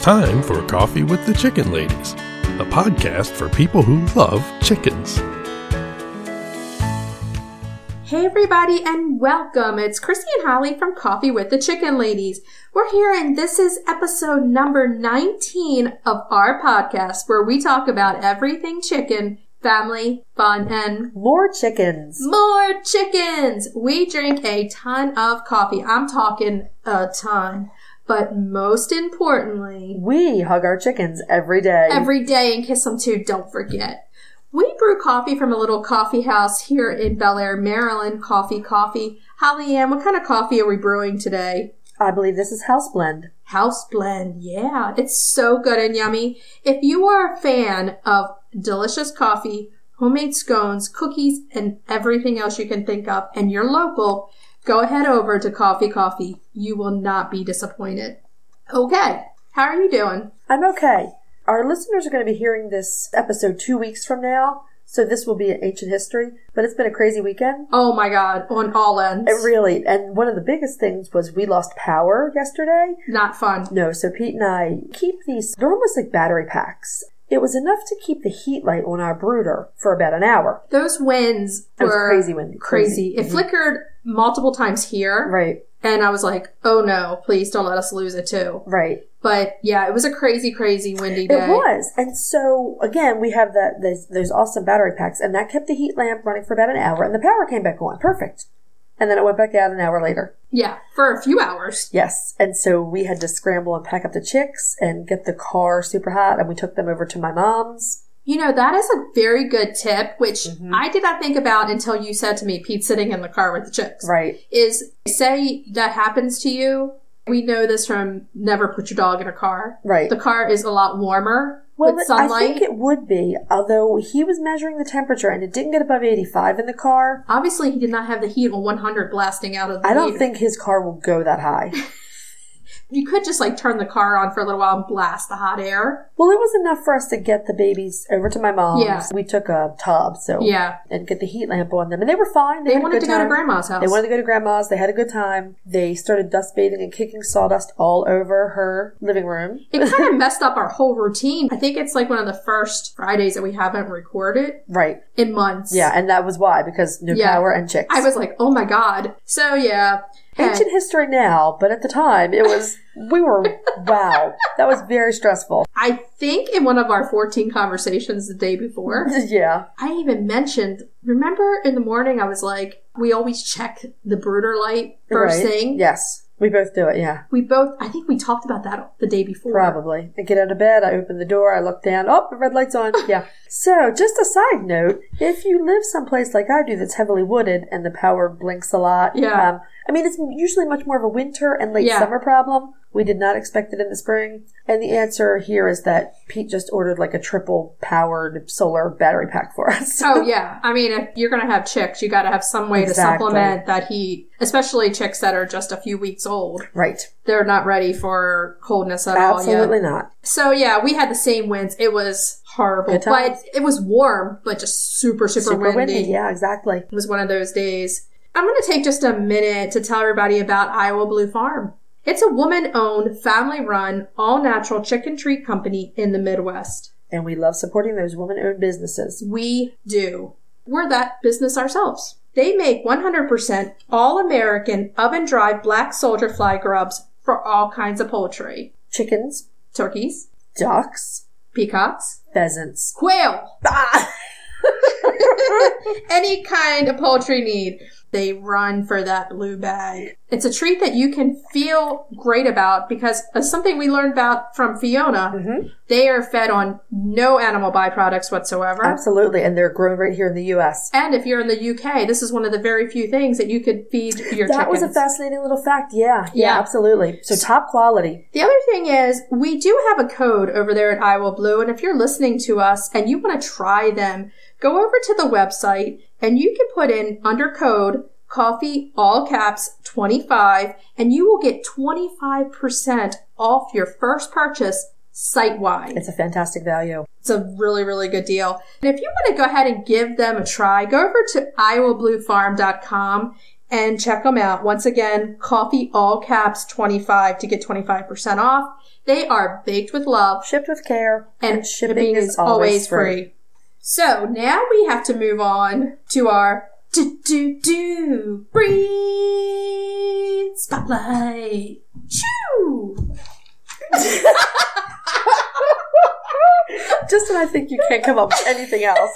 time for Coffee with the Chicken Ladies, a podcast for people who love chickens. Hey everybody and welcome. It's Christy and Holly from Coffee with the Chicken Ladies. We're here and this is episode number 19 of our podcast where we talk about everything chicken, family, fun, and More chickens. more chickens. We drink a ton of coffee. I'm talking a ton. But most importantly, We hug our chickens every day. every day and kiss them too, don't forget. We brew coffee from a little coffee house here in Bel Air, Maryland. Coffee, coffee. Holly Ann, what kind of coffee are we brewing today? I believe this is house blend. House blend. Yeah, it's so good and yummy. If you are a fan of delicious coffee, homemade scones, cookies, and everything else you can think of, and you're local, go ahead over to Coffee Coffee. You will not be disappointed. Okay, how are you doing? I'm okay. Our listeners are going to be hearing this episode two weeks from now, so this will be ancient history. But it's been a crazy weekend. Oh my god, on all ends. It really, and one of the biggest things was we lost power yesterday. Not fun. No, so Pete and I keep these, they're almost like battery packs. It was enough to keep the heat light on our brooder for about an hour. Those winds It was were crazy windy. crazy. It Mhm. flickered multiple times here, Right, and I was like, "Oh no, please don't let us lose it too." right. But yeah, it was a crazy, crazy windy day. It was. And so again, we have that those, those awesome battery packs and that kept the heat lamp running for about an hour and the power came back on. Perfect. And then it went back out an hour later. Yeah, for a few hours. Yes. And so we had to scramble and pack up the chicks and get the car super hot and we took them over to my mom's. You know, that is a very good tip, which Mhm. I did not think about until you said to me, Pete sitting in the car with the chicks. Right. Is say that happens to you. We know this from never put your dog in a car. Right. The car is a lot warmer Well, with it- I think it would be, although he was measuring the temperature and it didn't get above 85 in the car. Obviously, he did not have the heat on 100 blasting out of the I don't heater. think his car will go that high. you could just like turn the car on for a little while and blast the hot air. Well, it was enough for us to get the babies over to my mom's. Yeah. We took a tub, so Yeah, and get the heat lamp on them, and they were fine. they a wanted to go to grandma's house. They wanted to go to grandma's. They had a good time. They started dust bathing and kicking sawdust all over her living room. it kind of messed up our whole routine. I think it's like one of the first Fridays that we haven't recorded Right. in months. Yeah, and that was why because no Yeah. power and chicks. I was like, oh my god. So yeah. ancient history now, but at the time it was we were wow. That was very stressful. I think in one of our 14 conversations the day before, yeah. I even mentioned, remember in the morning I was like, we always check the brooder light first right. thing. Yes. We both do it, yeah. We both, I think we talked about that the day before. Probably. I get out of bed, I open the door, I look down, oh, the red light's on. Yeah. So, just a side note, if you live someplace like I do that's heavily wooded and the power blinks a lot, Yeah. um, I mean, it's usually much more of a winter and late Yeah. summer problem. We did not expect it in the spring. And the answer here is that Pete just ordered like a triple powered solar battery pack for us. Oh yeah, I mean, if you're gonna have chicks, you got to have some way Exactly. to supplement that heat, especially chicks that are just a few weeks old. right. They're not ready for coldness at all Absolutely not. So yeah, we had the same winds. It was horrible, but it was warm, but just super, super, Super windy. windy. Yeah, exactly. It was one of those days. I'm going to take just a minute to tell everybody about Iowa Blue Farm. It's a woman owned, family run, all natural chicken treat company in the Midwest. And we love supporting those woman owned businesses. We do. We're that business ourselves. They make 100% all American oven dried black soldier fly grubs for all kinds of poultry Chickens, turkeys, ducks, peacocks, pheasants. quail, Ah! any kind of poultry need. They run for that blue bag. It's a treat that you can feel great about because something we learned about from Fiona. Mhm. They are fed on no animal byproducts whatsoever. Absolutely. And they're grown right here in the U.S. And if you're in the UK, this is one of the very few things that you could feed your That chickens. was a fascinating little fact. Yeah, yeah, Yeah. absolutely. So top quality. The other thing is, we do have a code over there at Iowa Blue, and if you're listening to us and you want to try them, go over to the website and you can put in under code coffee all caps 25 and you will get 25% off your first purchase site wide. It's a fantastic value. It's a really, really good deal. And if you want to go ahead and give them a try, go over to iowabluefarm.com and check them out. Once again, coffee all caps 25 to get 25% off. They are baked with love Shipped with care, and, shipping, is, always free. So now we have to move on to our do do do breathe spotlight. Choo! Just when I think you can't come up with anything else.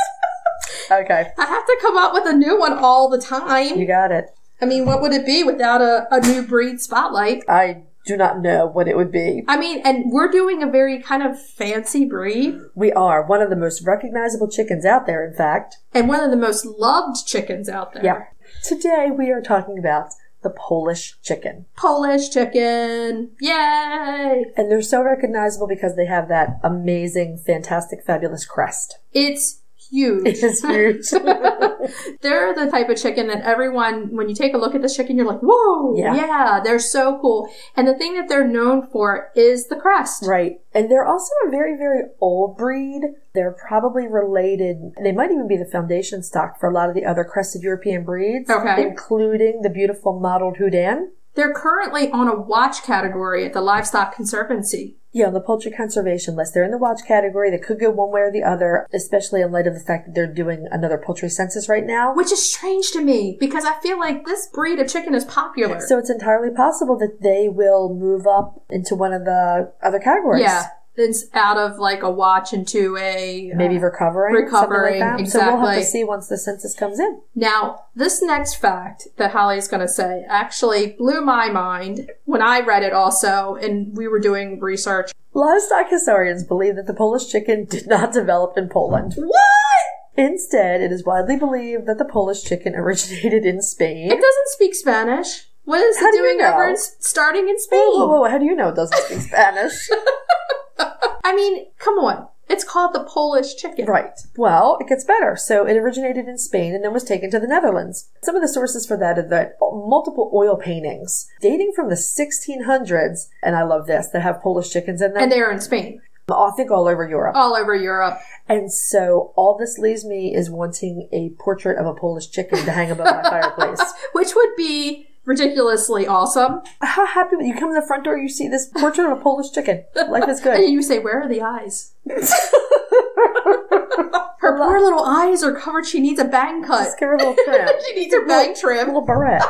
Okay, I have to come up with a new one all the time. you got it. I mean, what would it be without a, a new breed spotlight? I do not know what it would be. I mean, and we're doing a very kind of fancy breed We are one of the most recognizable chickens out there, in fact. and one of the most loved chickens out there. Yeah. Today we are talking about the Polish chicken. Polish chicken. Yay! And they're so recognizable because they have that amazing, fantastic, fabulous crest. It's huge. It is huge. they're the type of chicken that everyone, when you take a look at this chicken, you're like, whoa, Yeah. yeah, they're so cool. And the thing that they're known for is the crest. right. And they're also a very, very old breed. They're probably related. They might even be the foundation stock for a lot of the other crested European breeds. Okay. Including the beautiful mottled Houdan. They're currently on a watch category at the Livestock Conservancy. Yeah, on the poultry conservation list. They're in the watch category. They could go one way or the other, especially in light of the fact that they're doing another poultry census right now. Which is strange to me because I feel like this breed of chicken is popular. So it's entirely possible that they will move up into one of the other categories. yeah, it's out of like a watch into a uh, Maybe recovering. recovering, like that. So we'll have to see once the census comes in. Now, this next fact that Holly is going to say actually blew my mind when I read it also, and we were doing research. Livestock historians believe that the Polish chicken did not develop in Poland. What? Instead, it is widely believed that the Polish chicken originated in Spain. It doesn't speak Spanish. What is How it do you doing know? over in, starting in Spain? Whoa, whoa, whoa, how do you know it doesn't speak Spanish? I mean, come on. It's called the Polish chicken. Right. Well, it gets better. So it originated in Spain and then was taken to the Netherlands. Some of the sources for that are that multiple oil paintings dating from the 1600s, and I love this, that have Polish chickens in them. And they're in Spain, I think all over Europe. all over Europe. And so all this leaves me is wanting a portrait of a Polish chicken to hang above my fireplace. which would be ridiculously awesome. How happy when you come in the front door, you see this portrait of a Polish chicken. Life is And good. you say, Where are the eyes? Her poor little eyes are covered. She needs a bang cut. Just give her a little trim. she needs her bang trim. A little barrette.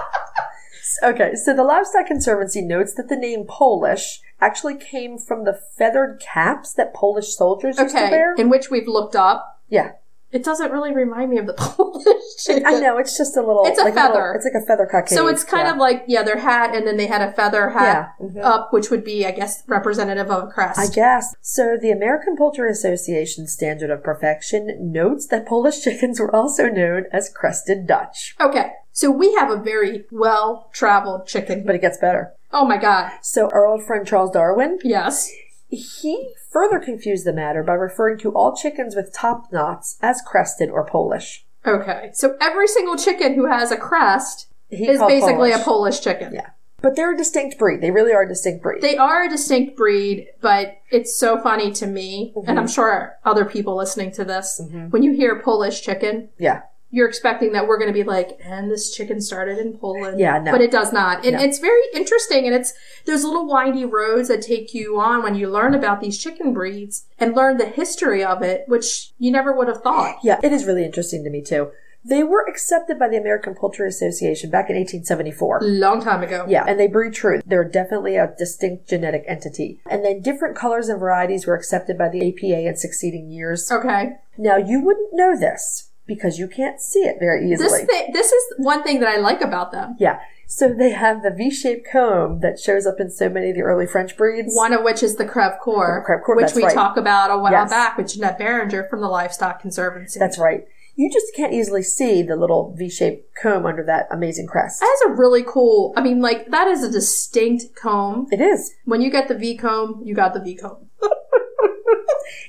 Okay, so the Livestock Conservancy notes that the name Polish actually came from the feathered caps that Polish soldiers used to wear. in which we've looked up. Yeah, It doesn't really remind me of the Polish chicken. I know it's just a little. It's a like feather. little- it's like a feather cockade. So it's kind yeah. of like yeah, their hat, and then they had a feather hat Yeah, mhm. up, which would be, I guess, representative of a crest. I guess. So the American Poultry Association standard of perfection notes that Polish chickens were also known as crested Dutch. okay, so we have a very well traveled chicken. But it gets better. oh my god, So our old friend Charles Darwin, yes. He further confused the matter by referring to all chickens with top knots as crested or Polish. Okay, so every single chicken who has a crest He is called basically Polish. a Polish chicken. Yeah. But they're a distinct breed. They really are a distinct breed. They are a distinct breed, but it's so funny to me, Mm-hmm. and I'm sure other people listening to this, when you hear Polish chicken, yeah. You're expecting that we're going to be like, and this chicken started in Poland. Yeah, no. But it does not. And No. it's very interesting. And it's those little windy roads that take you on when you learn about these chicken breeds and learn the history of it, which you never would have thought. Yeah, it is really interesting to me too. They were accepted by the American Poultry Association back in 1874. Long time ago. Yeah, and they breed true. They're definitely a distinct genetic entity. And then different colors and varieties were accepted by the APA in succeeding years. Okay. Now, you wouldn't know this because you can't see it very This easily. thi- this is one thing that I like about them. yeah. So they have the V-shaped comb that shows up in so many of the early French breeds. One of which is the Creve Coeur, Creve Coeur, which we right. talk about a while Yes. back with Jeannette Beranger from the Livestock Conservancy. That's right. You just can't easily see the little V-shaped comb under that amazing crest. That is a really cool. I mean, like that is a distinct comb. It is. When you get the V comb, you got the V comb.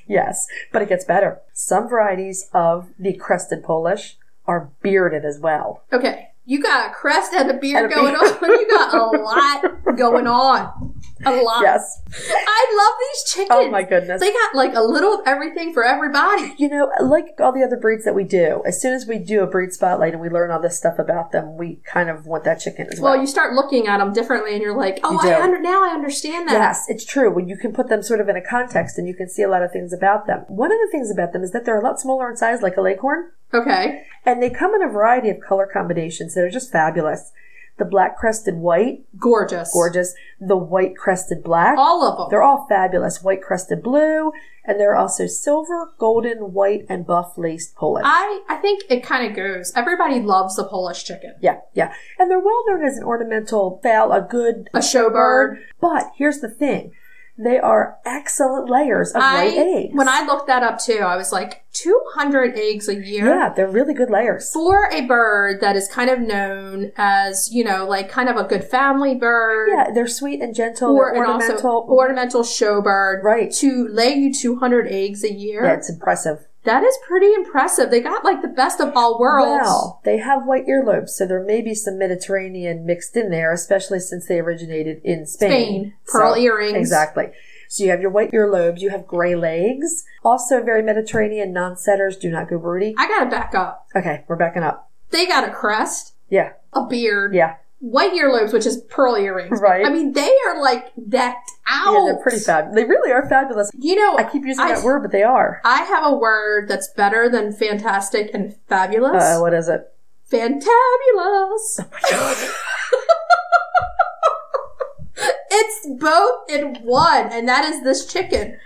Yes, but it gets better. Some varieties of the crested Polish are bearded as well. Okay, you got a crest and a beard And a going beard. on. You got a lot going on. A lot. Yes. I love these chickens. Oh my goodness. They got like a little of everything for everybody. You know, like all the other breeds that we do, as soon as we do a breed spotlight and we learn all this stuff about them, we kind of want that chicken as well. Well, you start looking at them differently, and you're like, "Oh, You I under- now I understand that." Yes, it's true. When you can put them sort of in a context and you can see a lot of things about them. One of the things about them is that they're a lot smaller in size, like a leghorn, Okay. and they come in a variety of color combinations that are just fabulous. The black crested white, Gorgeous. gorgeous. The white crested black. All of them. They're all fabulous. White crested blue, and they're also silver, golden, white, and buff laced Polish. I I think it kind of goes. Everybody loves the Polish chicken. yeah, yeah. And they're well known as an ornamental fowl, a good A showbird. But here's the thing. They are excellent layers of I white eggs. when I looked that up too, I was like, 200 eggs a year. Yeah, they're really good layers. For a bird that is kind of known as, you know, like kind of a good family bird. Yeah, they're sweet and gentle. Or and ornamental. also ornamental showbird. Right. To lay you 200 eggs a year. yeah, it's impressive. That is pretty impressive. They got like the best of all worlds. Well, they have white earlobes, so there may be some Mediterranean mixed in there, especially since they originated in Spain. Spain. Pearl So- earrings. Exactly. So you have your white earlobes, you have gray legs, also very Mediterranean non-setters, do not go broody. I gotta back up. Okay, we're backing up. They got a crest, Yeah, a beard, yeah, white earlobes, which is pearl earrings. Right. I mean, they are like decked out. yeah, they're pretty fab. They really are fabulous. You know, I keep using I- that word, but they are. I have a word that's better than fantastic and fabulous. Uh, what is it? Fantabulous. Oh my god. it's both in one, and that is this chicken.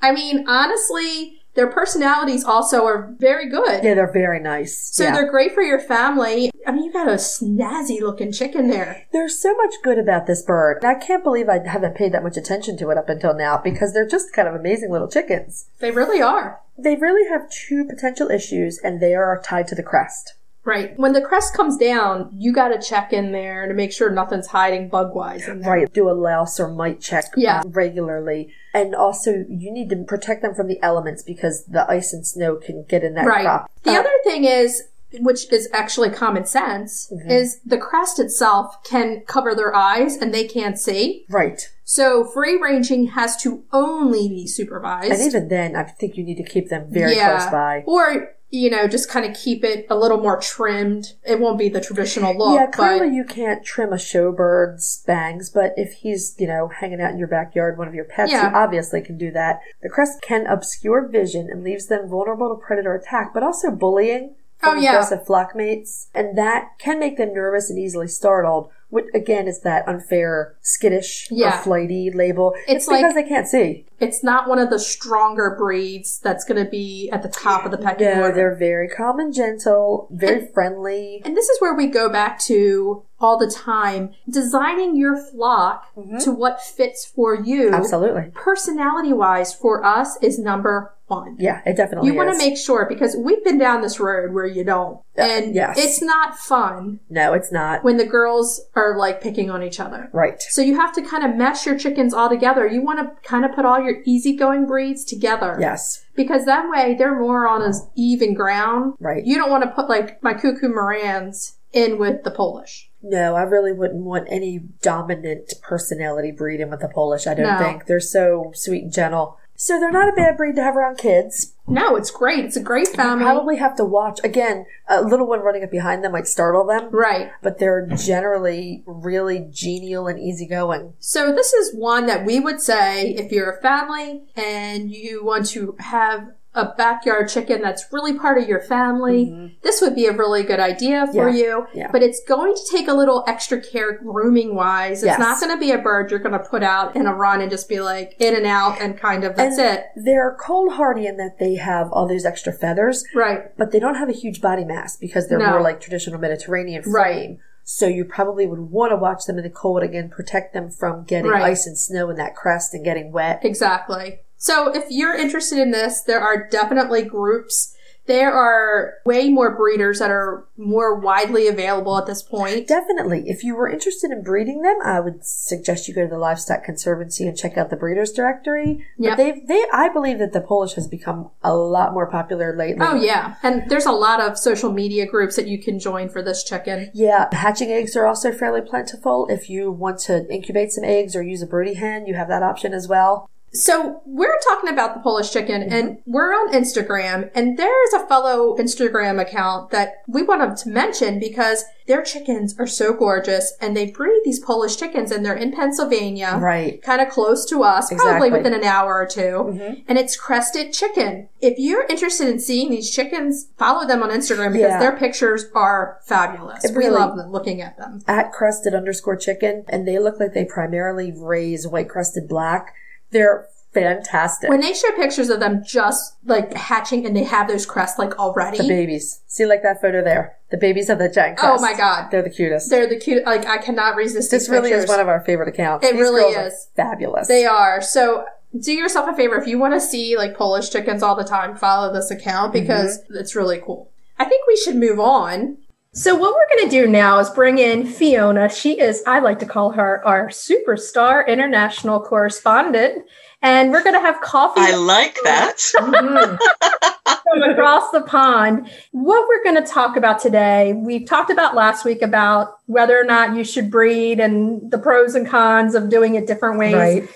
I mean, honestly, their personalities also are very good. Yeah, they're very nice. So yeah. they're great for your family. I mean, you got a snazzy looking chicken there. There's so much good about this bird. I can't believe I haven't paid that much attention to it up until now because they're just kind of amazing little chickens. They really are. They really have two potential issues and they are tied to the crest. Right. When the crest comes down, you got to check in there to make sure nothing's hiding bug wise in there. Right. Do a louse or mite check Yeah. regularly. And also you need to protect them from the elements because the ice and snow can get in that Right. crop. The Uh, other thing is, which is actually common sense, Mm-hmm. is the crest itself can cover their eyes and they can't see. Right. So free ranging has to only be supervised. And even then, I think you need to keep them very Yeah. close by. Or, you know, just kind of keep it a little more trimmed. It won't be the traditional look, yeah, but clearly you can't trim a showbird's bangs, but if he's, you know, hanging out in your backyard, one of your pets, Yeah. you obviously can do that. The crest can obscure vision and leaves them vulnerable to predator attack, but also bullying from Oh, yeah. aggressive flock mates, and that can make them nervous and easily startled. Which again is that unfair skittish or flighty label. It's It's, because like- they can't see. it's not one of the stronger breeds that's going to be at the top of the pecking No, order. they're very calm and gentle, very friendly. And this is where we go back to all the time designing your flock to what fits for you. Mm-hmm. Absolutely. Personality wise, for us, is number one. Yeah, it definitely You want to make sure because we've been down this road where you don't. Uh, And yes. it's not fun no, it's not. when the girls are like picking on each other. Right. So you have to kind of mesh your chickens all together. You want to kind of put all your easygoing breeds together. Yes. Because that way they're more on an even ground. Right. You don't want to put like my cuckoo Marans in with the Polish. No, I really wouldn't want any dominant personality breed in with the Polish. I don't No. think they're so sweet and gentle. So they're not a bad breed to have around kids. No, it's great. It's a great family. Probably have to watch again. A little one running up behind them might startle them, Right. but they're generally really genial and easygoing. So this is one that we would say if you're a family and you want to have a backyard chicken that's really part of your family, this would be a really good idea for Mm-hmm. Yeah. you. Yeah. But it's going to take a little extra care grooming wise. It's Yes. not going to be a bird you're going to put out in a run and just be like in and out and kind of that's And it. They're cold hardy in that they have all those extra feathers, Right. but they don't have a huge body mass because they're No. more like traditional Mediterranean frame. Right. So you probably would want to watch them in the cold again, protect them from getting Right. ice and snow in that crest and getting wet. Exactly. So if you're interested in this, there are definitely groups there are way more breeders that are more widely available at this point. Definitely. If you were interested in breeding them, I would suggest you go to the Livestock Conservancy and check out the breeders directory. But they they I believe that the Polish has become a lot more popular lately. Oh yeah, and there's a lot of social media groups that you can join for this chicken. Yeah, hatching eggs are also fairly plentiful. If you want to incubate some eggs or use a broody hen, you have that option as well. So we're talking about the Polish chicken and we're on Instagram and there is a fellow Instagram account that we wanted to mention because their chickens are so gorgeous and they breed these Polish chickens and they're in Pennsylvania. Right. Kind of close to us, probably within an hour or 2 Mhm. And it's Crested Chicken. If you're interested in seeing these chickens, follow them on Instagram because Yeah. their pictures are fabulous. It we love them, looking at them. At crested underscore chicken, and they look like they primarily raise white crested black. They're fantastic. When they show pictures of them just like hatching and they have those crests like already. the babies. See like that photo there. The babies have the giant Oh my God. They're the cutest. They're the cute. Like I cannot resist. this really is one of our favorite accounts. It These really is. fabulous. They are. So do yourself a favor if you want to see like Polish chickens all the time. Follow this account because mm-hmm. it's really cool. I think we should move on. So what we're going to do now is bring in Fiona. She is, I like to call her our superstar international correspondent, and we're going to have coffee. I like that. From across the pond. What we're going to talk about today, we talked about last week about whether or not you should breed and the pros and cons of doing it different ways. Right.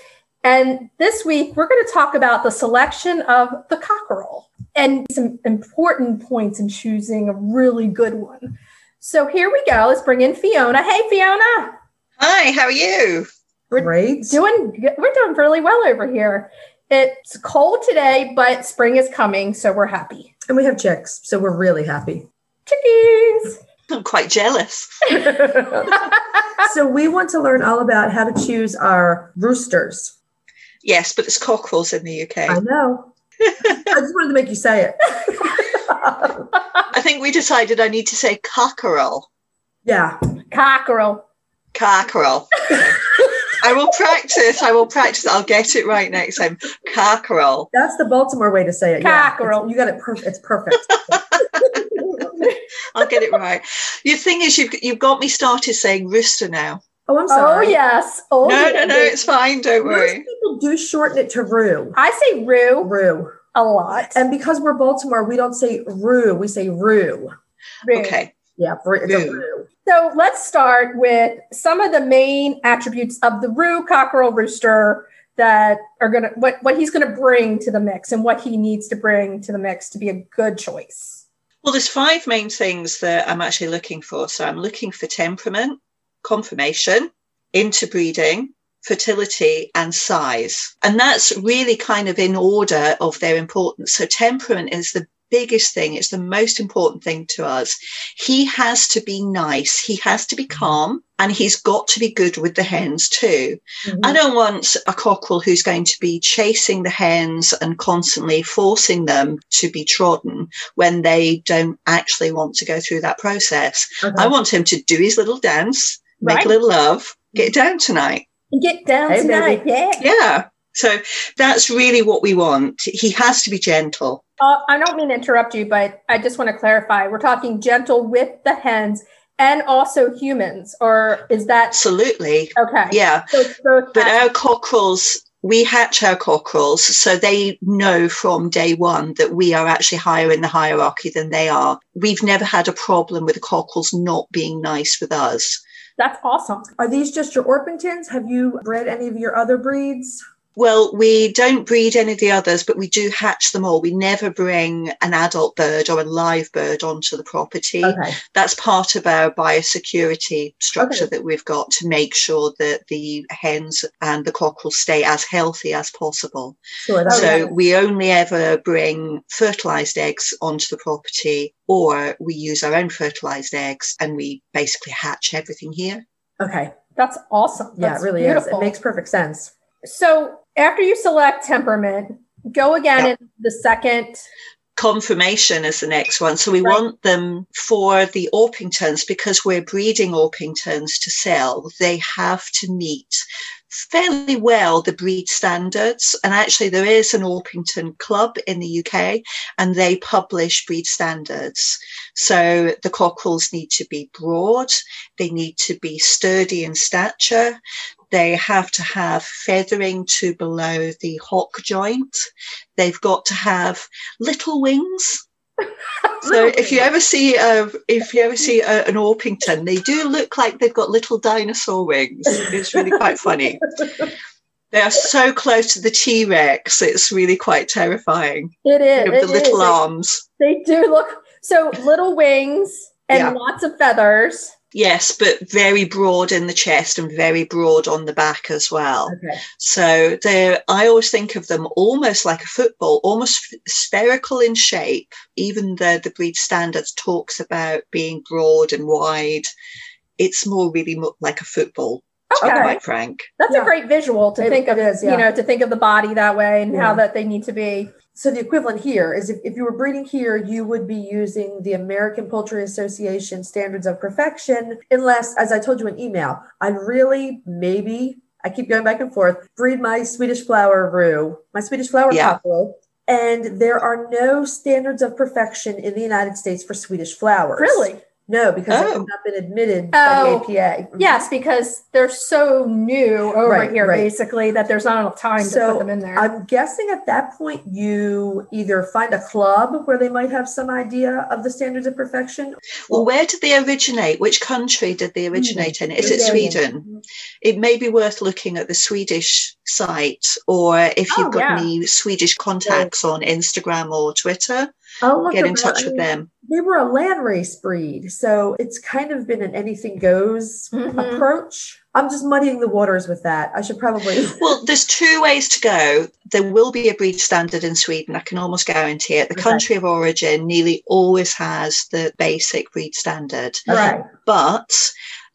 And this week, we're going to talk about the selection of the cockerel and some important points in choosing a really good one. So here we go. Let's bring in Fiona. Hey, Fiona. Hi, how are you? We're Great. doing we're doing really well over here. It's cold today, but spring is coming, so we're happy. And we have chicks, so we're really happy. Chickies. I'm quite jealous. so we want to learn all about how to choose our roosters. Yes, but it's cockerels in the UK. I know. I just wanted to make you say it. I think we decided I need to say cockerel. yeah. Cockerel. Cockerel. I will practice. I will practice. I'll get it right next time. Cockerel. That's the Baltimore way to say it. yeah. Cockerel. It's- You got it perfect. It's perfect. I'll get it right. The thing is, you've, you've got me started saying rooster now. Oh, I'm oh, sorry. Oh yes. Oh No, no, yeah. no, it's fine. Don't Most worry. people do shorten it to roo. I say rue Roo. A lot. And because we're Baltimore, we don't say roo. We say roo. Rue. Okay. Yeah, roo. It's a Roo. roo. So let's start with some of the main attributes of the rue cockerel rooster that are gonna what what he's gonna bring to the mix and what he needs to bring to the mix to be a good choice. Well, there's five main things that I'm actually looking for. So I'm looking for temperament, conformation, interbreeding, fertility, and size. And that's really kind of in order of their importance. So temperament is the biggest thing. It's the most important thing to us. He has to be nice. He has to be mm-hmm. calm and he's got to be good with the hens too. Mm-hmm. I don't want a cockerel who's going to be chasing the hens and constantly forcing them to be trodden when they don't actually want to go through that process. I uh-huh. want him to do his little dance, make Right. a little love, get mm-hmm. down tonight. And get down Hey, tonight, yeah. Yeah. So that's really what we want. He has to be gentle. Uh, I don't mean to interrupt you, but I just want to clarify. We're talking gentle with the hens and also humans, or is that Absolutely. okay? Yeah. So But has- our cockerels, we hatch our cockerels, so they know from day one that we are actually higher in the hierarchy than they are. We've never had a problem with the cockerels not being nice with us. That's awesome. Are these just your Orpingtons? Have you bred any of your other breeds? Well, we don't breed any of the others, but we do hatch them all. We never bring an adult bird or a live bird onto the property. Okay. That's part of our biosecurity structure Okay. that we've got to make sure that the hens and the cockerels stay as healthy as possible. Sure. So Okay. we only ever bring fertilized eggs onto the property or we use our own fertilized eggs and we basically hatch everything here. okay. That's awesome. Yeah, That's it really is. It makes perfect sense. So after you select temperament, go again Yeah. in the second. Conformation is the next one. So we Right. want them for the Orpingtons because we're breeding Orpingtons to sell. They have to meet fairly well the breed standards. And actually, there is an Orpington club in the UK and they publish breed standards. So the cockerels need to be broad, they need to be sturdy in stature. They have to have feathering to below the hock joint. They've got to have little wings so if you ever see a, if you ever see a, an Orpington, they do look like they've got little dinosaur wings. It's really quite funny. They are so close to the T Rex. It's really quite terrifying. It is. You know, the it little is. arms. They do look so little wings and Yeah. lots of feathers. Yes, but very broad in the chest and very broad on the back as well. Okay. So they I always think of them almost like a football, almost spherical in shape. Even though the breed standards talks about being broad and wide. It's more really mo- like a football, to be Okay. quite frank. That's Yeah. a great visual to It- think of it is, yeah. you know, to think of the body that way and how that they need to be. So the equivalent here is if, if you were breeding here, you would be using the American Poultry Association standards of perfection, unless, as I told you in email, I'd really maybe I keep going back and forth, breed my Swedish flower roux, my Swedish flower Yeah. And there are no standards of perfection in the United States for Swedish flowers. Really? No, because Oh. have not been admitted Oh. by the oh. APA. Mm-hmm. Yes, because they're so new over Right, here, right. basically, that there's not enough time to put them in there. I'm guessing at that point you either find a club where they might have some idea of the standards of perfection. Well, where did they originate? Which country did they hmm. originate in? Is it Sweden. Sweden? It may be worth looking at the Swedish site, or if you've Oh, got yeah. any Swedish contacts on Instagram or Twitter, Oh, look get in at touch that. with them. They were a land race breed, so it's kind of been an anything goes Mhm. approach. I'm just muddying the waters with that. I should probably. Well, there's two ways to go. There will be a breed standard in Sweden. I can almost guarantee it. The Okay. country of origin nearly always has the basic breed standard. Right. But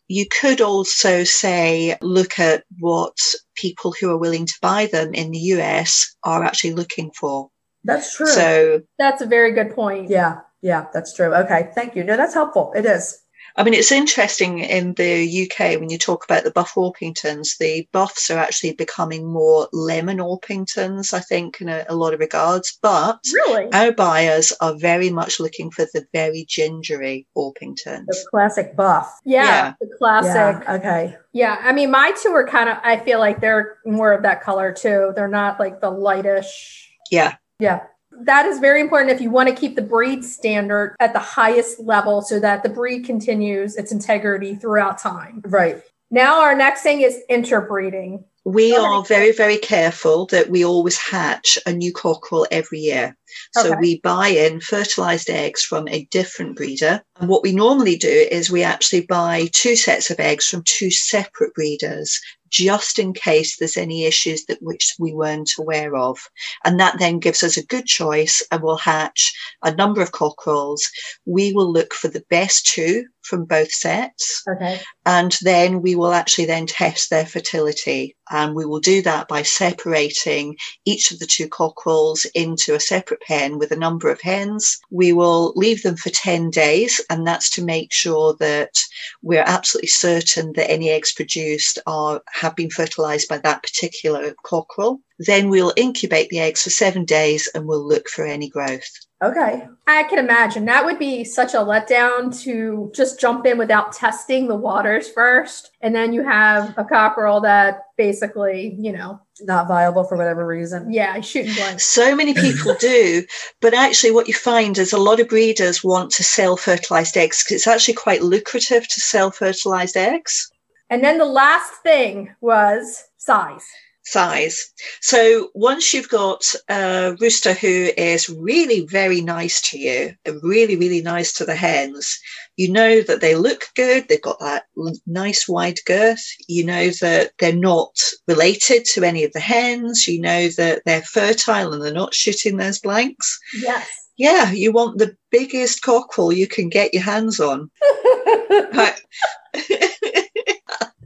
you could also say, look at what people who are willing to buy them in the US are actually looking for. That's true. So, That's a very good point. yeah, yeah, that's true. Okay, thank you. No, that's helpful. It is. I mean, it's interesting in the UK when you talk about the buff Orpingtons, the buffs are actually becoming more lemon Orpingtons, I think, in a, a lot of regards. But Really? our buyers are very much looking for the very gingery Orpingtons. The classic buff. Yeah, Yeah. the classic. Yeah, okay. Yeah, I mean, my two are kind of, I feel like they're more of that color too. They're not like the lightish. Yeah. Yeah. That is very important if you want to keep the breed standard at the highest level so that the breed continues its integrity throughout time. Right. Now, our next thing is interbreeding. We are very, very careful that we always hatch a new cockerel every year. So Okay. we buy in fertilized eggs from a different breeder. And what we normally do is we actually buy two sets of eggs from two separate breeders just in case there's any issues that which we weren't aware of. And that then gives us a good choice and we'll hatch a number of cockerels. We will look for the best two from both sets Okay. and then we will actually then test their fertility and we will do that by separating each of the two cockerels into a separate pen with a number of hens. We will leave them for 10 days and that's to make sure that we're absolutely certain that any eggs produced are have been fertilized by that particular cockerel then we'll incubate the eggs for seven days and we'll look for any growth Okay. I can imagine that would be such a letdown to just jump in without testing the waters first. And then you have a cockerel that basically, you know, Not viable for whatever reason. yeah, shooting blanks. So many people do, but actually, what you find is a lot of breeders want to sell fertilized eggs because it's actually quite lucrative to sell fertilized eggs. And then the last thing was size. Size. So once you've got a rooster who is really very nice to you, and really, really nice to the hens, you know that they look good. They've got that nice wide girth. You know that they're not related to any of the hens. You know that they're fertile and they're not shooting those blanks. Yes. Yeah, you want the biggest cockerel you can get your hands on.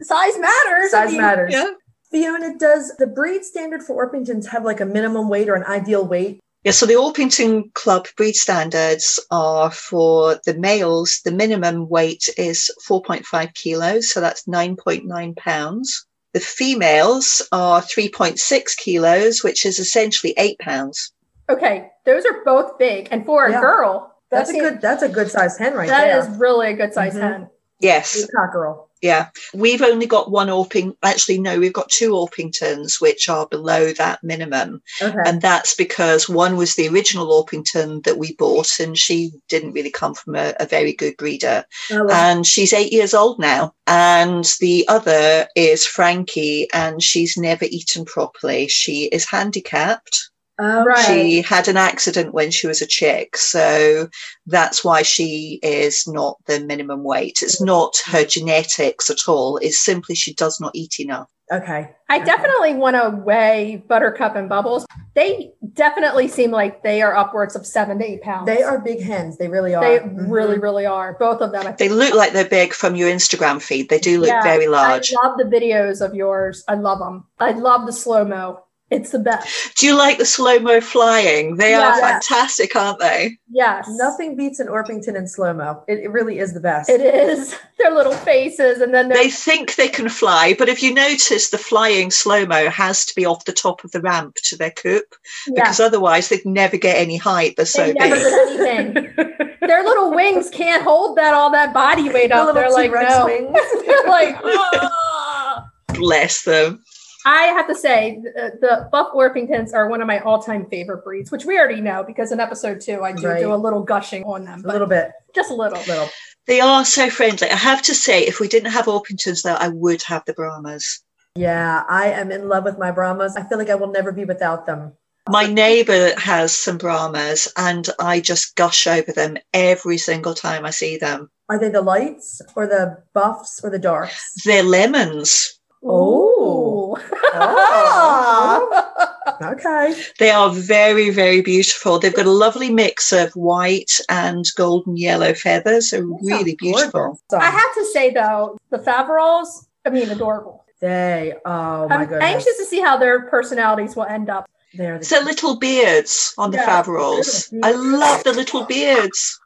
Size matters. I Size mean, matters. yeah. Fiona, does the breed standard for Orpingtons have like a minimum weight or an ideal weight? Yeah, so the Orpington Club breed standards are for the males, the minimum weight is 4.5 kilos, so that's 9.9 pounds. The females are 3.6 kilos, which is essentially eight pounds. Okay, those are both big, and for a Yeah. girl, That's a good. That's a good sized hen right That there. is really a good size Mhm. hen. Yes. Good cockerel. Yeah, we've only got one Orping. Actually, no, we've got two Orpingtons, which are below that minimum, Okay. and that's because one was the original Orpington that we bought, and she didn't really come from a, a very good breeder, Oh, and she's eight years old now. And the other is Frankie, and she's never eaten properly. She is handicapped. Oh, Right. She had an accident when she was a chick, so that's why she is not the minimum weight. It's not her genetics at all. It's simply she does not eat enough. Okay. I Okay. definitely want to weigh Buttercup and Bubbles. They definitely seem like they are upwards of seven to eight pounds. They are big hens. They really are. They Mhm. really, really are. Both of them. They look like they're big from your Instagram feed. They do look Yeah, very large. I love the videos of yours. I love them. I love the slow mo. It's the best. Do you like the slow mo flying? They are Yes. fantastic, aren't they? Yes. Nothing beats an Orpington in slow mo. It, it really is the best. It is. Their little faces, and then They think they can fly, but if you notice, the flying slow mo has to be off the top of the ramp to their coop because yeah, other's they'd never get any height. They're so they never big. did anything. Their little wings can't hold that all that body weight The up. little They're like T-Rex no. wings. They're like. "Ah." Bless them. I have to say, the, the Buff Orpingtons are one of my all-time favorite breeds, which we already know because in episode two I do Right. do a little gushing on them, A little bit. just a little. Little. They are so friendly. I have to say, if we didn't have Orpingtons, though, I would have the Brahmas. Yeah, I am in love with my Brahmas. I feel like I will never be without them. My neighbour has some Brahmas, and I just gush over them every single time I see them. Are they the lights or the buffs or the darks? They're lemons. Oh. Oh. Okay. They are very, very beautiful. They've got a lovely mix of white and golden yellow feathers. They're really beautiful. So, I have to say though, the Faverolles, I mean, adorable. they, oh my I'm goodness. anxious to see how their personalities will end up. They're the It's the little beards on the Yeah. Faverolles. I love the little beards.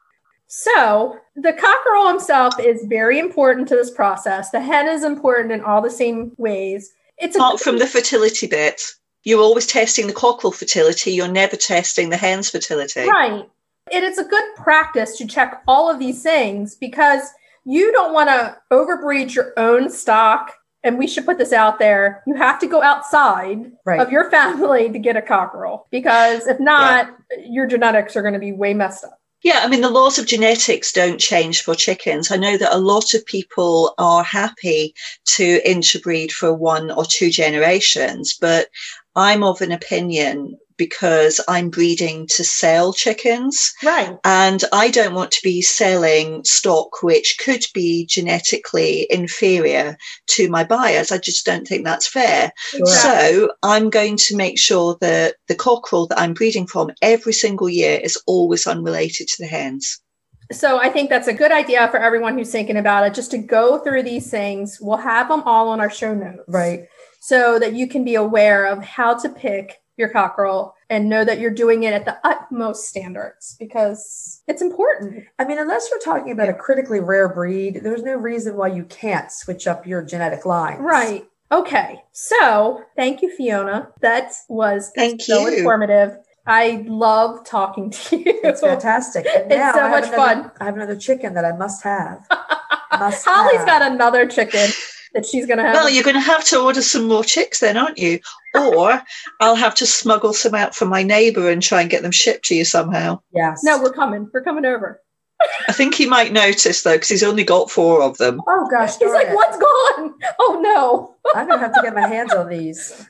So the cockerel himself is very important to this process. The hen is important in all the same ways. It's Apart from the fertility bit, you're always testing the cockerel fertility. You're never testing the hen's fertility. Right. It's a good practice to check all of these things because you don't want to overbreed your own stock. And we should put this out there. You have to go outside right. of your family to get a cockerel because if not, your genetics are going to be way messed up. Yeah, I mean, the laws of genetics don't change for chickens. I know that a lot of people are happy to interbreed for one or two generations, but I'm of an opinion because I'm breeding to sell chickens Right. and I don't want to be selling stock which could be genetically inferior to my buyers. I just don't think that's fair. Sure. So I'm going to make sure that the cockerel that I'm breeding from every single year is always unrelated to the hens. So I think that's a good idea for everyone who's thinking about it, just to go through these things. We'll have them all on our show notes. right. So that you can be aware of how to pick your cockerel and know that you're doing it at the utmost standards because it's important. I mean, unless you're talking about a critically rare breed, there's no reason why you can't switch up your genetic lines. Right. Okay. So thank you, Fiona. That was Thank so you. informative. I love talking to you. It's fantastic. And It's so much another- fun. I have another chicken that I must have. Must Holly's have. got another chicken that she's going to have. Well, you're going to have to order some more chicks then, aren't you? Or I'll have to smuggle some out from my neighbour and try and get them shipped to you somehow. Yes. no, we're coming. We're coming over. I think he might notice though, because he's only got four of them. Oh gosh, He's like, it. what's gone? Oh no. I'm gonna have to get my hands on these.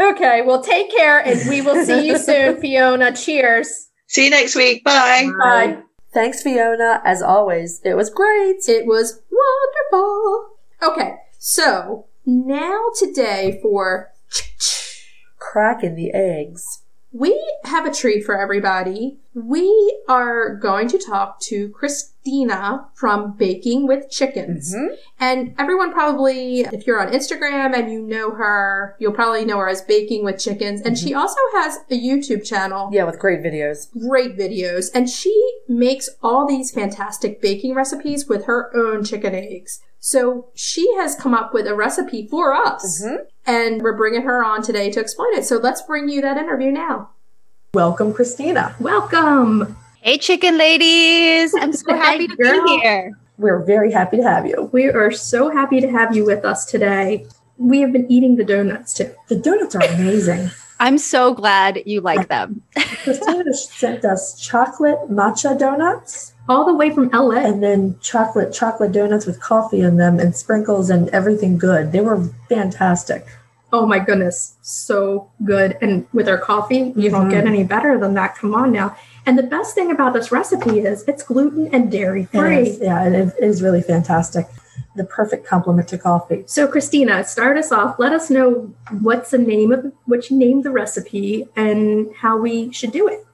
Okay, well, take care and we will see you soon, Fiona. Cheers. See you next week. Bye. Bye. Thanks, Fiona. As always, it was great. It was wonderful. Okay, so now today for Cracking the eggs. we have a treat for everybody. We are going to talk to Christina from Baking with Chickens. Mm-hmm. And everyone probably, if you're on Instagram and you know her, you'll probably know her as Baking with Chickens. And she mm-hmm. also has a YouTube channel. Yeah, with great videos. Great videos. And she makes all these fantastic baking recipes with her own chicken eggs. So she has come up with a recipe for us. Mhm. And we're bringing her on today to explain it. So let's bring you that interview now. Welcome, Christina. Welcome. Hey, chicken ladies. I'm so happy to girl. be here. We're very happy to have you. We are so happy to have you with us today. We have been eating the donuts too. The donuts are amazing. I'm so glad you like them. Christina sent us chocolate mochi donuts All the way from LA. and then chocolate chocolate donuts with coffee in them and sprinkles and everything good. They were fantastic. Oh my goodness, so good. And with our coffee, you don't Mhm. get any better than that. Come on now. And the best thing about this recipe is it's gluten and dairy free. is- yeah, it is really fantastic. The perfect complement to coffee. So, Christina, start us off. Let us know what's the name of what you named the recipe and how we should do it.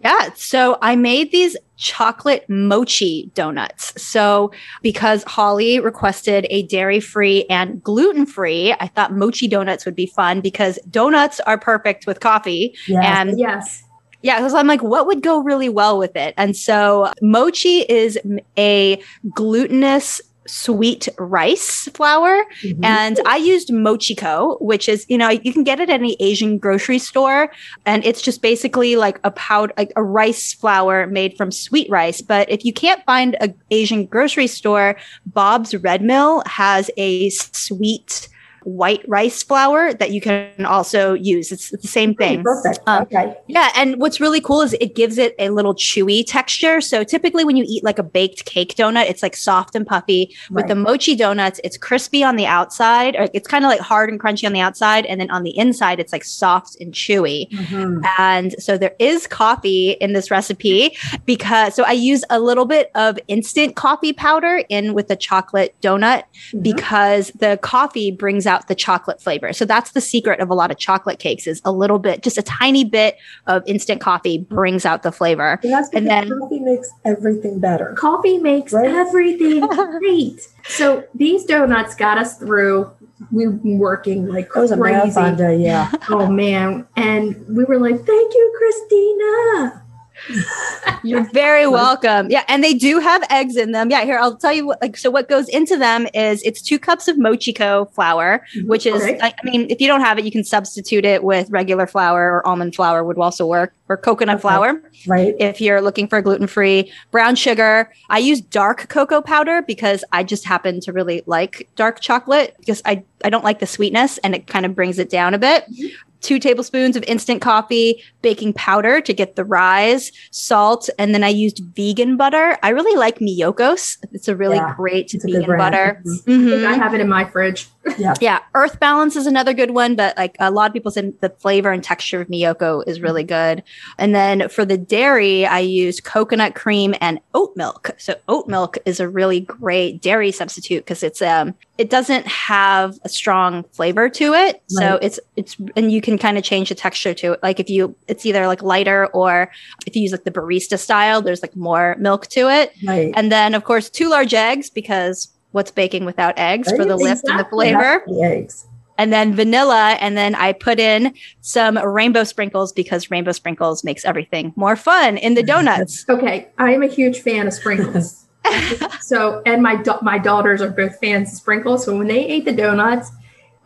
Yeah. So I made these chocolate mochi donuts. So because Holly requested a dairy free and gluten free, I thought mochi donuts would be fun because donuts are perfect with coffee. Yeah. And Yes. yeah, because I'm like, what would go really well with it? And so mochi is a glutinous sweet rice flour. Mhm. And I used Mochiko, which is, you know, you can get it at any Asian grocery store. And it's just basically like a powder, like a rice flour made from sweet rice. But if you can't find a Asian grocery store, Bob's Red Mill has a sweet white rice flour that you can also use. It's the same thing. Perfect. Um, okay. Yeah, and what's really cool is it gives it a little chewy texture. So typically when you eat like a baked cake donut, it's like soft and puffy. With the mochi donuts, it's crispy on the outside, or it's kind of like hard and crunchy on the outside, and then on the inside, it's like soft and chewy. Mhm. And so there is coffee in this recipe because so I use a little bit of instant coffee powder in with the chocolate donut Mhm. because the coffee brings out the chocolate flavor. So that's the secret of a lot of chocolate cakes is a little bit, just a tiny bit of instant coffee brings out the flavor. And that's and then- coffee makes everything better. Coffee makes Right? everything great. So these donuts got us through. We've been working like crazy. day, yeah. Oh man. And we were like, thank you, Christina. You're very welcome. Yeah, and they do have eggs in them. Yeah, here I'll tell you what. Like, so what goes into them is it's two cups of mochiko flour, mm-hmm. which is, Okay. I, I mean, if you don't have it, you can substitute it with regular flour or almond flour would also work, or coconut Okay. flour Right? if you're looking for gluten free. Brown sugar. I use dark cocoa powder because I just happen to really like dark chocolate because I I don't like the sweetness and it kind of brings it down a bit. Mm-hmm. Two tablespoons of instant coffee, baking powder to get the rise, salt, and then I used vegan butter. I really like Miyoko's. It's a really Yeah, great it's vegan butter. Mhm. I think I have it in my fridge. Yeah, Earth Balance is another good one, but like a lot of people said, the flavor and texture of Miyoko is really good. And then for the dairy, I use coconut cream and oat milk. So oat milk is a really great dairy substitute because it's um it doesn't have a strong flavor to it. So it's it's and you can kind of change the texture to it. Like if you it's either like lighter or if you use like the barista style, there's like more milk to it. Right. And then of course two large eggs because what's baking without eggs for the lift and the flavor The eggs. and then vanilla and then i put in some rainbow sprinkles because rainbow sprinkles makes everything more fun in the donuts Okay, I am a huge fan of sprinkles. so, and my da- my daughters are both fans of sprinkles. So when they ate the donuts,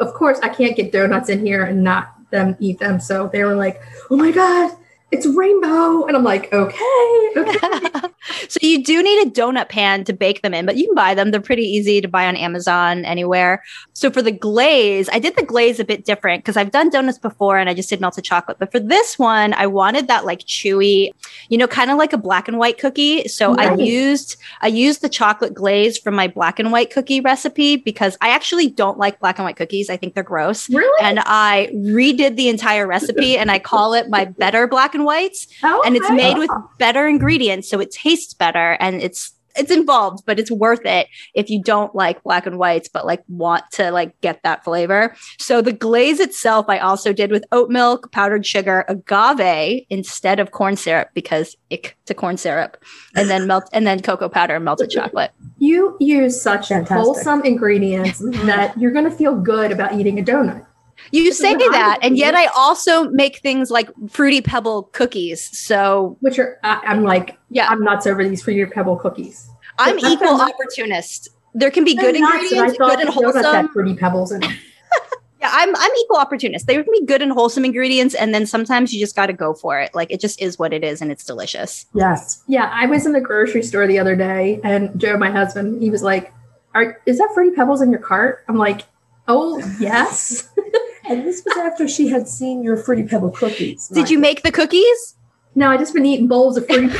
of course I can't get donuts in here and not them eat them. So they were like, "Oh my god, it's rainbow!" And I'm like, "Okay, okay." so you do need a donut pan to bake them in but you can buy them. They're pretty easy to buy on amazon anywhere. So for the glaze i did the glaze a bit different because i've done donuts before and i just did melted chocolate. But for this one i wanted that like chewy you know kind of like a black and white cookie. So i used i used the chocolate glaze from my black and white cookie recipe because i actually don't like black and white cookies. I think they're gross. Really? and i redid the entire recipe and i call it my better black and whites Oh, and it's okay. made with better ingredients so it tastes better and it's it's involved but it's worth it if you don't like black and whites but like want to like get that flavor so the glaze itself i also did with oat milk powdered sugar agave instead of corn syrup because ick to corn syrup and then melt and then cocoa powder and melted chocolate You use such Fantastic. wholesome ingredients that you're going to feel good about eating a donut. You say that and yet i also make things like fruity pebble cookies so Which are, I, I'm like, yeah I'm nuts over these fruity pebble cookies. i'm I've equal opportunist there can be good ingredients, I thought good and wholesome. fruity pebbles in it. Yeah, I'm I'm equal opportunist. There can be good and wholesome ingredients, and then sometimes you just got to go for it. Like it just is what it is, and it's delicious. Yes. Yeah, I was in the grocery store the other day, and Joe, my husband, he was like, "Are is that fruity pebbles in your cart?" I'm like, "Oh yes." And this was after she had seen your Fruity Pebble cookies. Did you make the cookies? no, I just been eating bowls of fruity.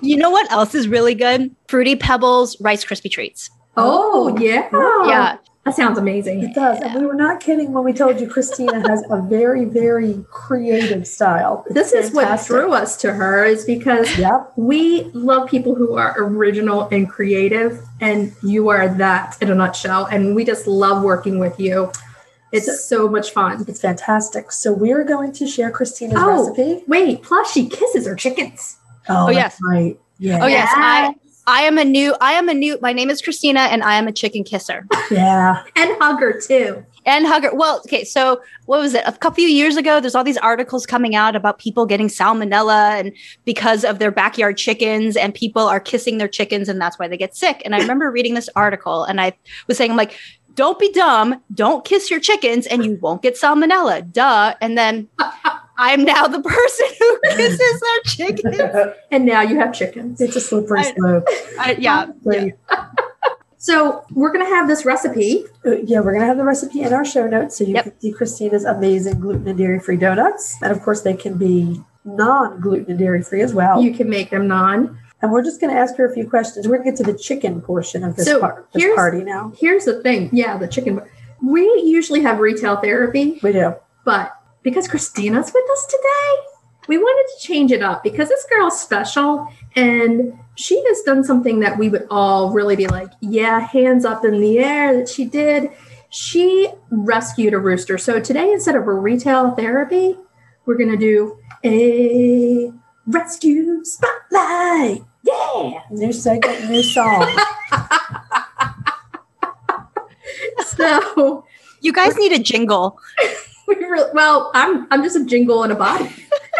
you know what else is really good? Fruity Pebbles Rice Krispie treats. oh yeah, Yeah, that sounds amazing. It does. And we were not kidding when we told you Christina has a very, very creative style. It's This is what drew us to her is because Yep. we love people who are original and creative, and you are that in a nutshell. And we just love working with you. It's so much fun. It's fantastic. So we're going to share Christina's Oh. recipe. Wait, plus she kisses her chickens. Oh, oh yes. that's right. Yeah. Oh yes, I I am a new I am a new my name is Christina and I am a chicken kisser. Yeah. and hugger too. And hugger. Well, okay, so what was it? A couple of years ago, there's all these articles coming out about people getting salmonella and because of their backyard chickens, and people are kissing their chickens, and that's why they get sick. And I remember reading this article, and I was saying, I'm like, don't be dumb, don't kiss your chickens, and you won't get salmonella. Duh. And then uh, I'm now the person who kisses their chickens. And now you have chickens. It's a slippery slope. I, yeah. yeah. So we're gonna have this recipe. Uh, yeah, we're going to have the recipe in our show notes so you Yep. can see Christina's amazing gluten and dairy free donuts. And of course, they can be non gluten and dairy free as well. You can make them non. and we're just going to ask her a few questions. We're going to get to the chicken portion of this, So, part, this party now. Here's the thing. Yeah, the chicken. We usually have retail therapy, We do. but because Christina's with us today, we wanted to change it up because this girl's special and she has done something that we would all really be like, yeah, hands up in the air that she did. She rescued a rooster. So today, instead of a retail therapy, we're going to do a rescue spotlight. Yeah. New segment, new song. So You guys need a jingle. we really, well, I'm I'm just a jingle and a body.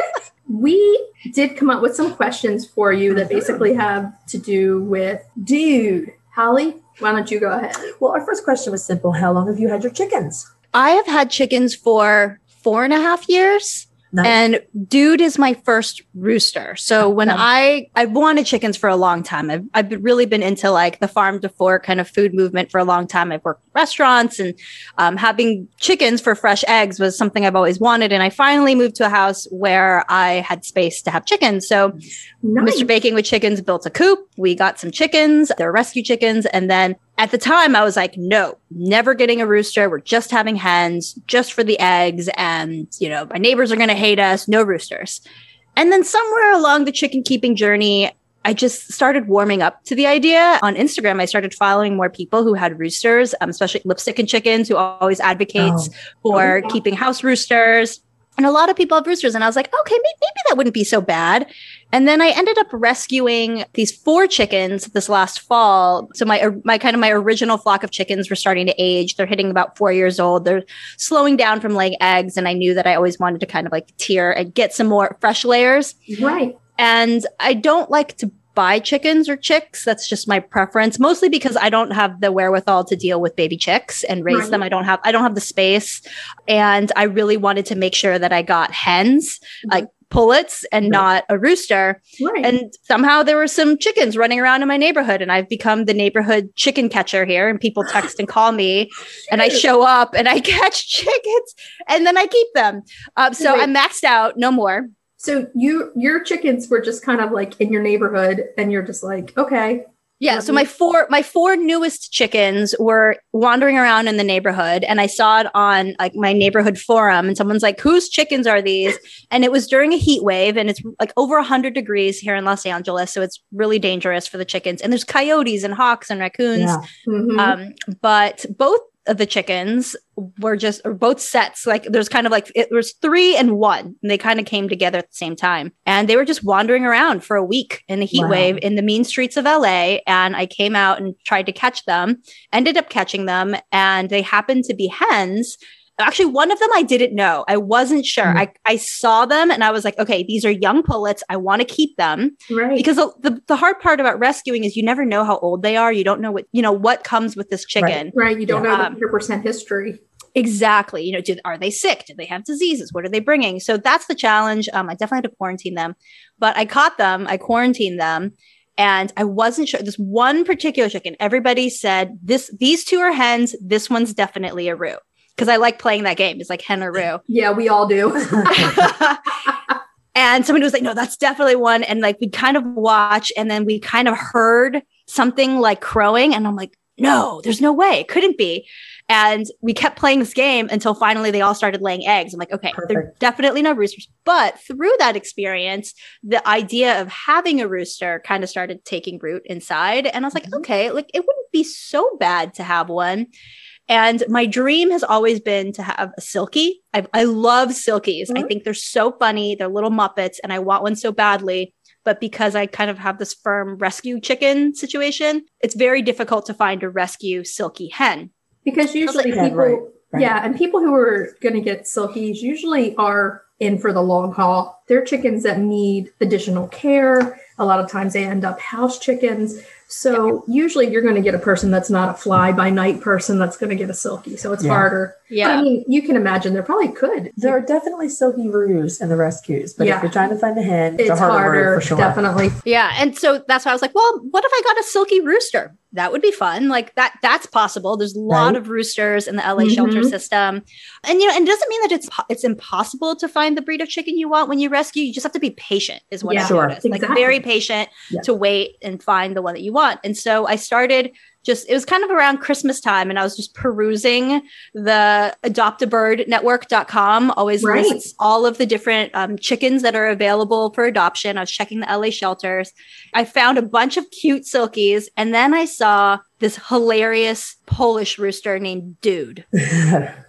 we did come up with some questions for you that basically have to do with dude. Holly, why don't you go ahead? well, our first question was simple How long have you had your chickens? I have had chickens for four and a half years. Nice. And dude is my first rooster. So when Okay. I I wanted chickens for a long time. I've I've really been into like the farm to fork kind of food movement for a long time. I've worked in restaurants and um, having chickens for fresh eggs was something I've always wanted. And I finally moved to a house where I had space to have chickens. So Nice. Mr. Baking with Chickens built a coop. We got some chickens. They're rescue chickens. And then at the time, I was like, no, never getting a rooster. We're just having hens just for the eggs. And, you know, my neighbors are going to hate us. No roosters. And then somewhere along the chicken keeping journey, I just started warming up to the idea. On Instagram, I started following more people who had roosters, um, especially lipstick and chickens, who always advocates for Oh. keeping house roosters. And a lot of people have roosters. And I was like, okay, maybe, maybe that wouldn't be so bad. And then I ended up rescuing these four chickens this last fall. So my my kind of my original flock of chickens were starting to age. They're hitting about four years old. They're slowing down from laying eggs. And I knew that I always wanted to kind of like tier and get some more fresh layers. right. And I don't like to buy chickens or chicks. That's just my preference, mostly because I don't have the wherewithal to deal with baby chicks and raise Right. them. I don't have I don't have the space. And I really wanted to make sure that I got hens, mm-hmm. like pullets and not a rooster. Right. And somehow there were some chickens running around in my neighborhood, and I've become the neighborhood chicken catcher here. And people text and call me, and I show up and I catch chickens, and then I keep them. Um, so Wait. I'm maxed out, no more. so you your chickens were just kind of like in your neighborhood, and you're just like, okay, Yeah. So my four my four newest chickens were wandering around in the neighborhood, and I saw it on like my neighborhood forum, and someone's like, "Whose chickens are these?" And it was during a heat wave, and it's like over hundred degrees here in Los Angeles, so it's really dangerous for the chickens. And there's coyotes and hawks and raccoons. Yeah. Mhm. Um, but both of the chickens were just or both sets like there's kind of like it was three and one and they kind of came together at the same time and they were just wandering around for a week in the heat Wow. wave in the mean streets of LA and I came out and tried to catch them ended up catching them and they happened to be hens Actually, one of them I didn't know. I wasn't sure. Mhm. I, I saw them and I was like, okay, these are young pullets. I want to keep them Right. because the, the, the hard part about rescuing is you never know how old they are. You don't know what, you know, what comes with this chicken. right. You don't know Um, the 100% history. Exactly. You know, did, are they sick? Do they have diseases? What are they bringing? So that's the challenge. Um, I definitely had to quarantine them, but I caught them. I quarantined them, and I wasn't sure. This one particular chicken, everybody said this. These two are hens. This one's definitely a roux because I like playing that game. It's like hen or roux. Yeah, we all do. and somebody was like, "No, that's definitely one." And like we kind of watch, and then we kind of heard something like crowing, and I'm like, "No, there's no way. It couldn't be." And we kept playing this game until finally they all started laying eggs. I'm like, okay, they're definitely no roosters. But through that experience, the idea of having a rooster kind of started taking root inside. And I was like, Mhm. okay, like it wouldn't be so bad to have one. And my dream has always been to have a silky. I, I love silkies. I Mhm. think they're so funny. They're little Muppets, and I want one so badly. But because I kind of have this firm rescue chicken situation, it's very difficult to find a rescue silky hen. Because usually Yeah, people, right, right. yeah, and people who are going to get silkies usually are in for the long haul. They're chickens that need additional care. A lot of times they end up house chickens. So usually you're going to get a person that's not a fly by night person that's going to get a silky. So it's Yeah. harder. But I mean, you can imagine there probably could. There are definitely silky roos in the rescues, but Yeah. if you're trying to find a hen, it's, it's a harder, harder, for sure. definitely. Yeah. And so that's why I was like, well, what if I got a silky rooster? That would be fun. Like that, that's possible. There's a lot Right. of roosters in the LA shelter Mhm. system. And, you know, and it doesn't mean that it's, it's impossible to find the breed of chicken you want when you rescue. You just have to be patient is what Yeah. I Sure. noticed. Like very patient Yeah. to wait and find the one that you want. And so I started just, it was kind of around Christmas time and I was just perusing the adoptabirdnetwork.com always Right. lists all of the different um, chickens that are available for adoption. I was checking the LA shelters. I found a bunch of cute silkies, and then I saw this hilarious Polish rooster named Dude.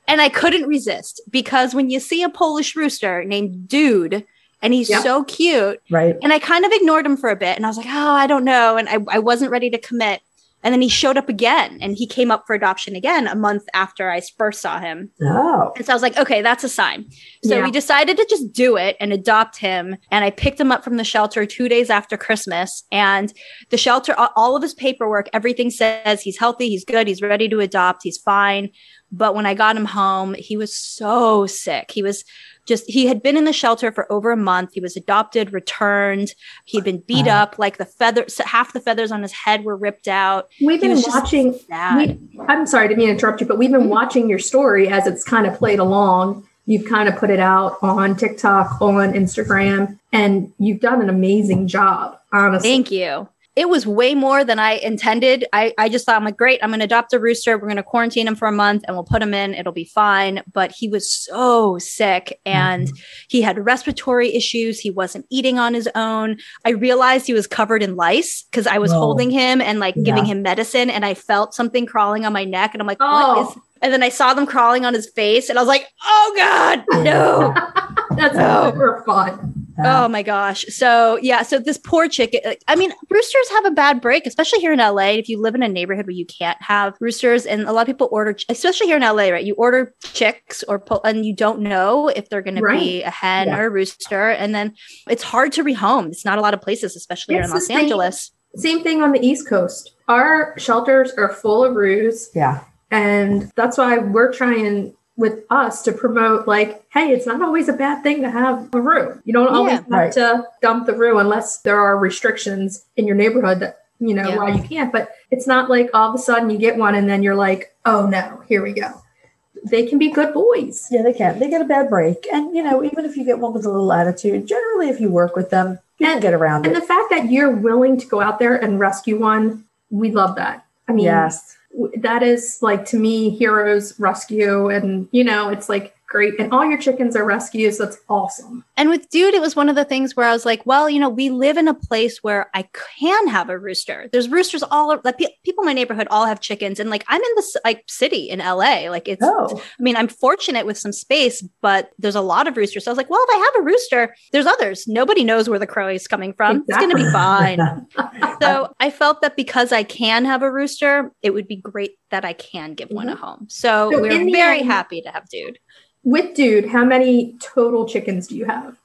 And I couldn't resist because when you see a Polish rooster named Dude, and he's Yep. so cute, right. and I kind of ignored him for a bit, and I was like, oh, I don't know. And I, I wasn't ready to commit. And then he showed up again, and he came up for adoption again a month after I first saw him. Oh. And so I was like, okay, that's a sign. So Yeah. we decided to just do it and adopt him. And I picked him up from the shelter two days after Christmas. And the shelter, all of his paperwork, everything says he's healthy, he's good, he's ready to adopt, he's fine. But when I got him home, he was so sick. He was just, he had been in the shelter for over a month. He was adopted, returned. He'd been beat Wow. up, like the feathers, half the feathers on his head were ripped out. We've been watching. We, I'm sorry, didn't mean interrupt you, but we've been mm-hmm. watching your story as it's kind of played along. You've kind of put it out on TikTok, on Instagram, and you've done an amazing job, honestly. Thank you. It was way more than I intended. I, I just thought, I'm like, great, I'm going to adopt a rooster. We're going to quarantine him for a month and we'll put him in. It'll be fine. But he was so sick and mm-hmm. he had respiratory issues. He wasn't eating on his own. I realized he was covered in lice because I was Whoa. holding him and like Yeah. giving him medicine and I felt something crawling on my neck. And I'm like, Oh. what is. And then I saw them crawling on his face and I was like, oh God, no. That's Oh. super fun. Oh my gosh. So, yeah. So, this poor chicken, I mean, roosters have a bad break, especially here in LA. If you live in a neighborhood where you can't have roosters, and a lot of people order, especially here in LA, right? You order chicks or, po- and you don't know if they're going to be a hen Yeah. or a rooster. And then it's hard to rehome. It's not a lot of places, especially here in Los same- Angeles. Same thing on the East Coast. Our shelters are full of roos, Yeah. and that's why we're trying with us to promote like, hey, it's not always a bad thing to have a roo. You don't always Yeah. have Right. to dump the roo unless there are restrictions in your neighborhood that you know Yeah. why you can't. But it's not like all of a sudden you get one and then you're like, oh no, here we go. They can be good boys. Yeah, they can. They get a bad break. And, you know, even if you get one with a little attitude, generally, if you work with them, you can And- get around And it. the fact that you're willing to go out there and rescue one, we love that. I mean, yes. That is like to me heroes rescue and you know it's like great and all your chickens are rescues that's awesome And with Dude, it was one of the things where I was like, well, you know, we live in a place where I can have a rooster. There's roosters all like pe- people in my neighborhood all have chickens. And like, I'm in this like city in LA. Like it's, Oh, I mean, I'm fortunate with some space, but there's a lot of roosters. So I was like, well, if I have a rooster, there's others. Nobody knows where the crow is coming from. It's going to be fine. so I felt that because I can have a rooster, it would be great that I can give one mm-hmm. a home. So, So we're very end- happy to have Dude. With Dude, how many total chickens do you have?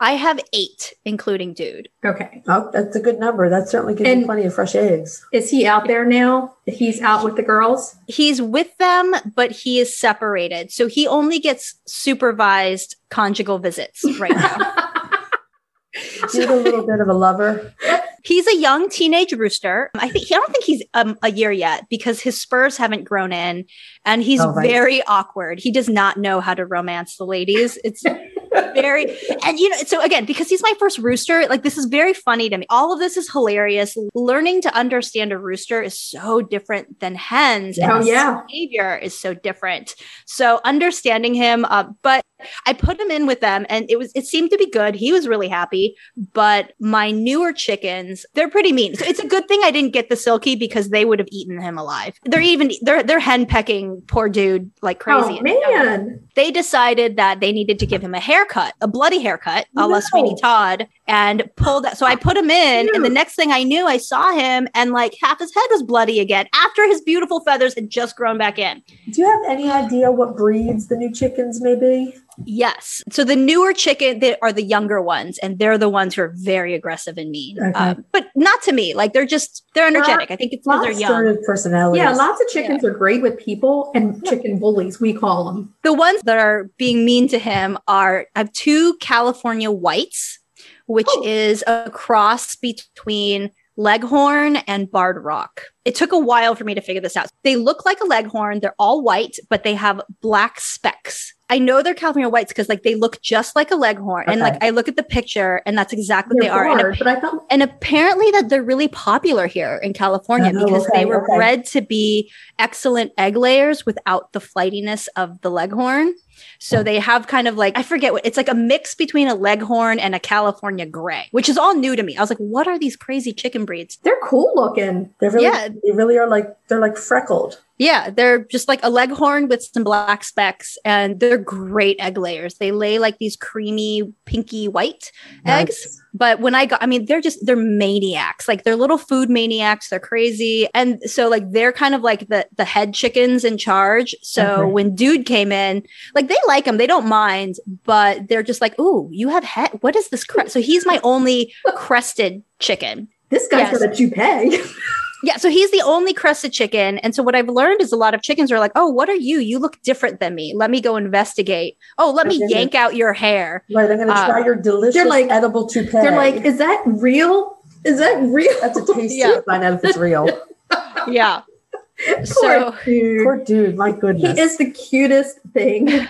I have eight, including Dude. Okay. Oh, that's a good number. That certainly gives And- you plenty of fresh eggs. Is he out there now? He's out with the girls? He's with them, but he is separated. So he only gets supervised conjugal visits right now. He's a little bit of a lover. He's a young teenage rooster. I think I don't think he's um, a year yet because his spurs haven't grown in, and he's Oh, right. very awkward. He does not know how to romance the ladies. It's very and you know so again because he's my first rooster like this is very funny to me. All of this is hilarious. Learning to understand a rooster is so different than hens and Oh, his yeah. behavior is so different. So understanding him uh, but i put him in with them and it was it seemed to be good. He was really happy but my newer chickens they're pretty mean. So it's a good thing i didn't get the silky because they would have eaten him alive. They're even they're they're hen pecking poor dude like crazy. Oh, man. they decided that they needed to give him a haircut, a bloody haircut, a la No. Sweeney Todd, and pulled that. So I put him in, and the next thing I knew, I saw him, and like half his head was bloody again after his beautiful feathers had just grown back in. Do you have any idea what breeds the new chickens may be? Yes. So the newer chicken they are the younger ones, and they're the ones who are very aggressive and mean. Okay. Um, but not to me. Like they're just they're energetic. I think it's because they're young. Assertive personalities. Yeah, lots of chickens are great with people and chicken bullies, we call them. The ones that are being mean to him are I have two California whites, which Oh. is a cross between Leghorn and Barred Rock. It took a while for me to figure this out. They look like a Leghorn. They're all white, but they have black specks. I know they're California whites because like they look just like a Leghorn. And like I look at the picture and that's exactly what They're they are. And but I thought and apparently that they're really popular here in California Oh, because okay, they were okay. bred to be excellent egg layers without the flightiness of the leghorn. So oh. they have kind of like I forget what it's like a mix between a leghorn and a California gray, which is all new to me. I was like, what are these crazy chicken breeds? they're cool looking. They're really, Yeah. they really are like they're like freckled. Yeah, they're just like a leghorn with some black specks, and they're great egg layers. They lay like these creamy pinky white eggs. But when I got, I mean, they're just they're maniacs. Like they're little food maniacs. They're crazy, and so like they're kind of like the the head chickens in charge. So Okay. when dude came in, like they like him, they don't mind, but they're just like, "Ooh, you have head. What is this crest?" So he's my only crested chicken. This guy's Yes. got a toupee. Yeah, so he's the only crested chicken. And so what I've learned is a lot of chickens are like, "Oh, what are you? You look different than me. Let me go investigate. Oh, let me Okay. yank out your hair." Right, I'm going to try your delicious they're like- edible toupee. They're like, is that real? Is that real? that's a taste Yeah. to find out if it's real. Yeah. Poor so dude. Poor dude, my goodness. He is the cutest thing.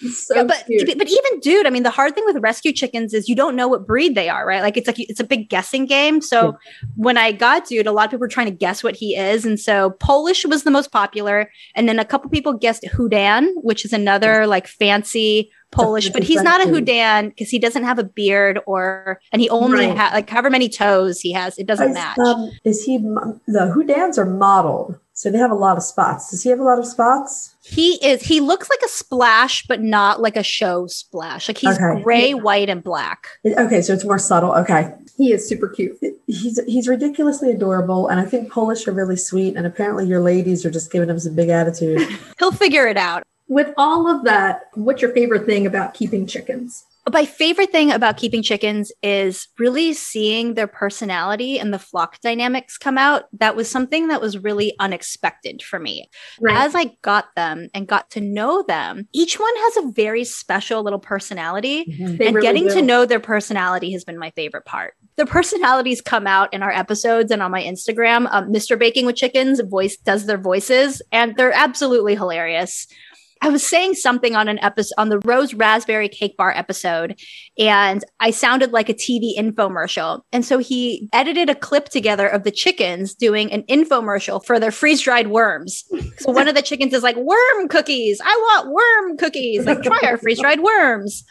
So Yeah, but cute. but even dude, I mean, the hard thing with rescue chickens is you don't know what breed they are, right? Like it's like it's a big guessing game. So when I got dude, a lot of people were trying to guess what he is, and so Polish was the most popular, and then a couple people guessed Houdan, which is another like fancy Polish, but he's not a Houdan because he doesn't have a beard or, and he only Right. has like however many toes he has, it doesn't Is, match. um, is he the Houdans are modeled, so they have a lot of spots. Does he have a lot of spots? He is. He looks like a splash, but not like a show splash. Like he's Okay. gray, white, and black. Okay, so it's more subtle. Okay, he is super cute. he's he's ridiculously adorable, and I think Polish are really sweet. And apparently, your ladies are just giving him some big attitude. He'll figure it out. With all of that, what's your favorite thing about keeping chickens? My favorite thing about keeping chickens is really seeing their personality and the flock dynamics come out. That was something that was really unexpected for me. As I got them and got to know them, each one has a very special little personality. Mhm. And really getting to know their personality has been my favorite part. Their personalities come out in our episodes and on my Instagram. Um, Mr. Baking with Chickens voice does their voices, and they're absolutely hilarious. I was saying something on an episode on the Rose Raspberry Cake Bar episode, and I sounded like a TV infomercial. And so he edited a clip together of the chickens doing an infomercial for their freeze dried worms. So one of the chickens is like, worm cookies. I want worm cookies. Like, try our freeze dried worms.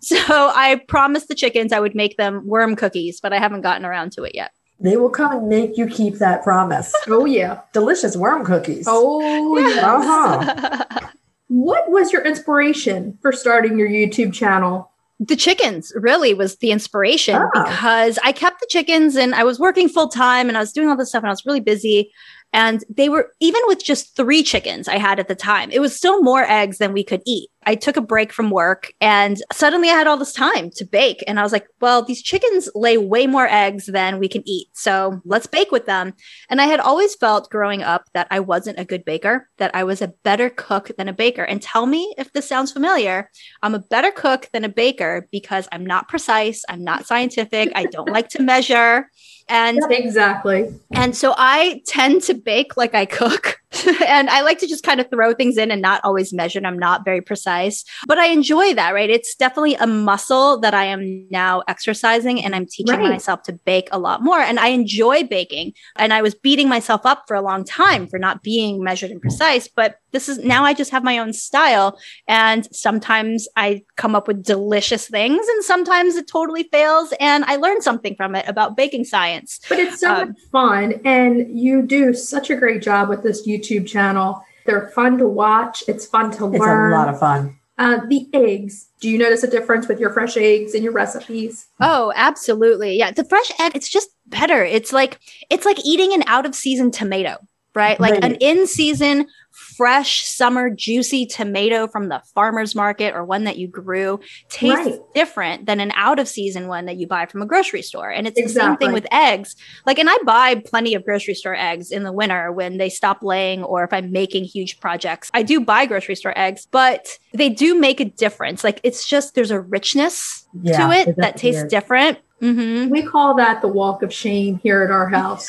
So I promised the chickens I would make them worm cookies, but I haven't gotten around to it yet. They will come and make you keep that promise. Oh yeah. Delicious worm cookies. Oh yeah. Uh-huh. What was your inspiration for starting your YouTube channel? the chickens really was the inspiration Oh. because I kept the chickens and I was working full time and I was doing all this stuff and I was really busy. And they were, even with just three chickens I had at the time, it was still more eggs than we could eat. I took a break from work and suddenly I had all this time to bake. And I was like, well, these chickens lay way more eggs than we can eat. So let's bake with them. And I had always felt growing up that I wasn't a good baker, that I was a better cook than a baker. And tell me if this sounds familiar. I'm a better cook than a baker because I'm not precise, I'm not scientific, I don't like to measure. And exactly. And so I tend to bake like I cook. and I like to just kind of throw things in and not always measure. I'm not very precise, but I enjoy that, right? It's definitely a muscle that I am now exercising and I'm teaching Right. myself to bake a lot more. And I enjoy baking. And I was beating myself up for a long time for not being measured and hmm. precise. But this is now I just have my own style. And sometimes I come up with delicious things and sometimes it totally fails. And I learn something from it about baking science. But it's so Um, much fun, and you do such a great job with this YouTube channel. They're fun to watch. It's fun to It's learn. a lot of fun. uh, the eggs. Do you notice a difference with your fresh eggs and your recipes? Oh, absolutely. Yeah. The fresh egg, it's just better. It's like it's like eating an out of season tomato, right? Like an in season fresh summer juicy tomato from the farmer's market or one that you grew tastes Right. different than an out of season one that you buy from a grocery store. And it's the same thing with eggs. Like and I buy plenty of grocery store eggs in the winter when they stop laying or if I'm making huge projects. I do buy grocery store eggs, but they do make a difference. Like it's just there's a richness Yeah, to it that tastes different. hmm We call that the walk of shame here at our house.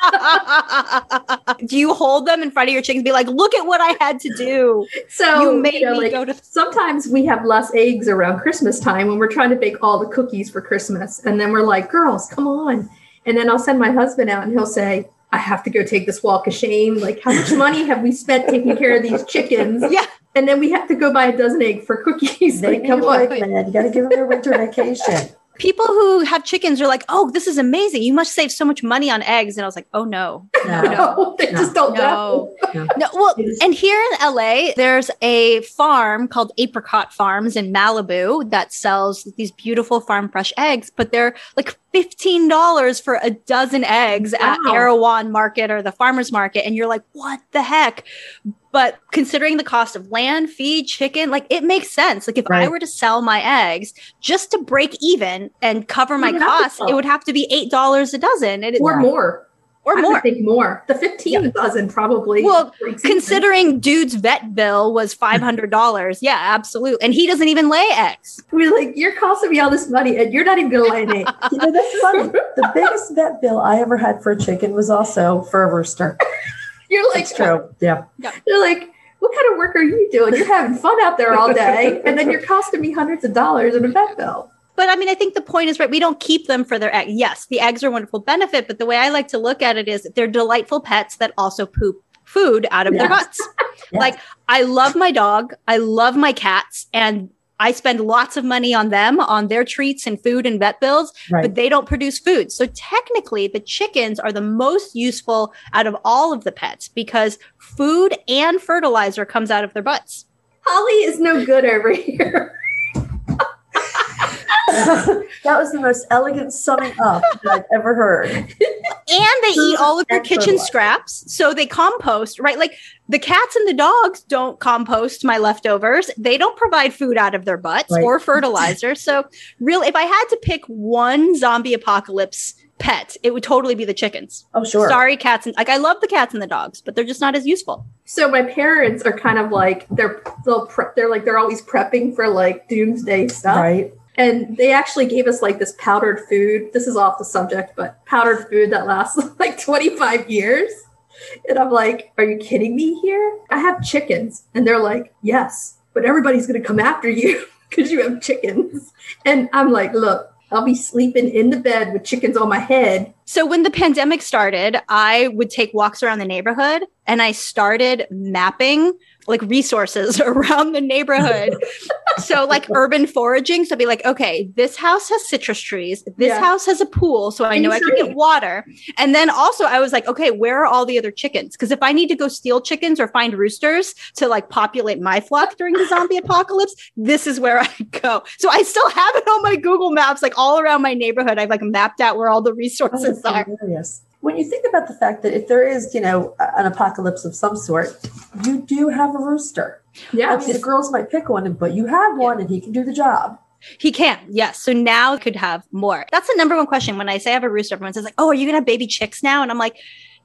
do you hold them in front of your chickens? Be like, look at what I had to do. So You made know, me like, go to. sometimes we have less eggs around Christmas time when we're trying to bake all the cookies for Christmas. And then we're like, girls, come on. And then I'll send my husband out and he'll say, I have to go take this walk of shame. Like, how much money have we spent taking care of these chickens? Yeah. And then we have to go buy a dozen egg for cookies. They Like, come a on. break, man. You got to give them their winter vacation. People who have chickens are like, oh, this is amazing. You must save so much money on eggs. And I was like, oh no, No. No, they No. just don't know. no. No, well, and here in LA, there's a farm called Apricot Farms in Malibu that sells these beautiful farm fresh eggs, but they're like $15 for a dozen eggs at Wow. Erewhon Market or the farmer's market. And you're like, what the heck? But considering the cost of land, feed, chicken, like it makes sense. Like if I were to sell my eggs just to break even and cover my You'd have to costs, it would have to be $8 a dozen and it, Or more. Or I more. think more. The 15 dozen probably. Well, considering dude's vet bill was $500 yeah absolutely and he doesn't even lay eggs we're like, you're costing me all this money and you're not even to lay an egg. You know, that's funny. The biggest vet bill I ever had for a chicken was also for a rooster. You're like, It's true. Yeah. You're like, what kind of work are you doing? You're having fun out there all day, and then you're costing me hundreds of dollars in a vet bill. But i mean i think the point is right we don't keep them for their egg yes the eggs are a wonderful benefit but the way i like to look at it is they're delightful pets that also poop food out of their Yes. butts Yes. like i love my dog i love my cats and I spend lots of money on them, on their treats and food and vet bills, Right. but they don't produce food. So technically, the chickens are the most useful out of all of the pets because food and fertilizer comes out of their butts. Holly is no good over here. that was the most elegant summing up that I've ever heard. And they eat all of their and kitchen fertilizer. scraps. So they compost, right? Like the cats and the dogs don't compost my leftovers. They don't provide food out of their butts Right. or fertilizer. so, really, if I had to pick one zombie apocalypse pet, it would totally be the chickens. Oh, sure. Sorry, cats and like I love the cats and the dogs, but they're just not as useful. So my parents are kind of like they're they'll prep. They're like they're always prepping for like doomsday stuff. Right. And they actually gave us like this powdered food. This is off the subject, but powdered food that lasts like 25 years. And I'm like, are you kidding me here? I have chickens. And they're like, yes, but everybody's going to come after you because you have chickens. And I'm like, look, I'll be sleeping in the bed with chickens on my head. So when the pandemic started, I would take walks around the neighborhood and I started mapping like resources around the neighborhood. So like urban foraging. So I'd be like, okay, this house has citrus trees. This Yeah. house has a pool. So I know I can get water. And then also I was like, okay, where are all the other chickens? Because if I need to go steal chickens or find roosters to like populate my flock during the zombie apocalypse, this is where I go. So I still have it on my Google Maps, like all around my neighborhood. I've like mapped out where all the resources are. hilarious. When you think about the fact that if there is, you know, an apocalypse of some sort, you do have a rooster. I mean, the girls might pick one, but you have one, and he can do the job. He can, yes. So now could have more. That's the number one question. When I say I have a rooster, everyone says like, "Oh, are you gonna have baby chicks now?" And I'm like,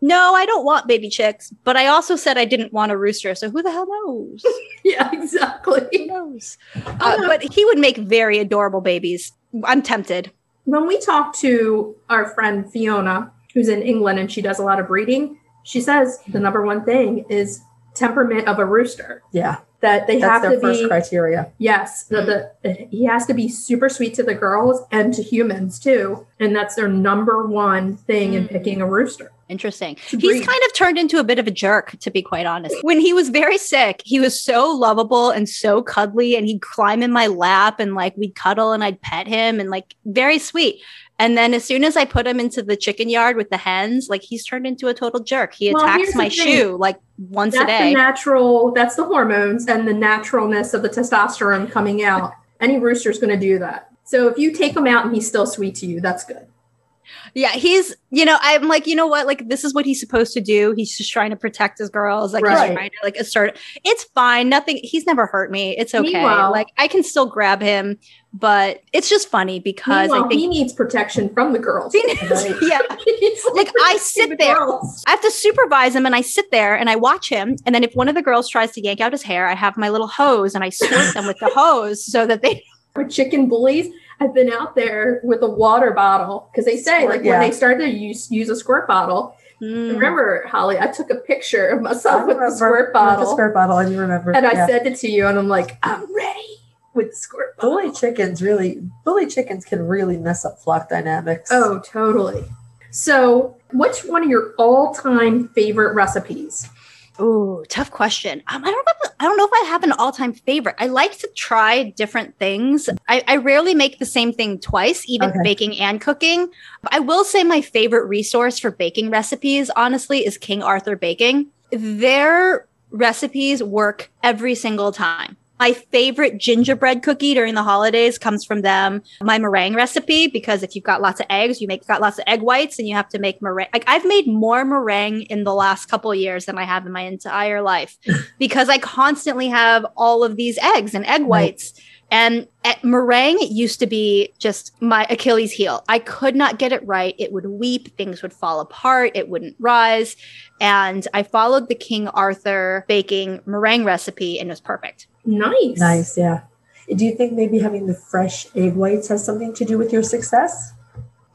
"No, I don't want baby chicks." But I also said I didn't want a rooster, so who the hell knows? yeah, exactly. who knows? Uh, but he would make very adorable babies. I'm tempted. When we talk to our friend Fiona, who's in England and she does a lot of breeding, she says the number one thing is temperament of a rooster. Yeah, That they that's have their to first be criteria. Yes, the, the he has to be super sweet to the girls and to humans too, and that's their number one thing in Mm. picking a rooster. Interesting. He's breed. kind of turned into a bit of a jerk, to be quite honest. When he was very sick, he was so lovable and so cuddly, and he'd climb in my lap and like we'd cuddle and I'd pet him and like very sweet. And then as soon as I put him into the chicken yard with the hens, like he's turned into a total jerk. He Well, attacks my shoe like once That's a the day. natural. That's the hormones and the naturalness of the testosterone coming out. Any rooster's going to do that. So if you take him out and he's still sweet to you, that's good. Yeah, he's, you know, I'm like, you know what? Like, this is what he's supposed to do. He's just trying to protect his girls. Like, Right. he's trying to, like, assert. It's fine. Nothing, he's never hurt me. It's okay. Meanwhile- like, I can still grab him, but it's just funny because I think. he needs protection from the girls. Right. yeah. Like, I sit the there. girls. I have to supervise him and I sit there and I watch him. And then if one of the girls tries to yank out his hair, I have my little hose and I squirt them with the hose so that they. With chicken bullies, I've been out there with a water bottle because they say Squirt, like yeah. when they start to use use a squirt bottle. Mm. Remember, Holly, I took a picture of I myself with the remember squirt with bottle. The squirt bottle, I do remember. and I yeah. sent it to you, and I'm like, I'm ready with the squirt bottle. bully chickens really, bully chickens can really mess up flock dynamics. Oh, totally. So, which one of your all-time favorite recipes? Ooh, tough question. Um, I don't know. I don't know if I have an all-time favorite. I like to try different things. I, I rarely make the same thing twice, even Okay. baking and cooking. I will say my favorite resource for baking recipes, honestly, is King Arthur Baking. Their recipes work every single time. My favorite gingerbread cookie during the holidays comes from them. My meringue recipe, because if you've got lots of eggs, you make got lots of egg whites and you have to make meringue. Like I've made more meringue in the last couple of years than I have in my entire life because I constantly have all of these eggs and egg whites. And at meringue it used to be just my Achilles heel. I could not get it right. It would weep, things would fall apart, it wouldn't rise. And I followed the King Arthur baking meringue recipe and it was perfect. Nice. nice. Yeah. Do you think maybe having the fresh egg whites has something to do with your success?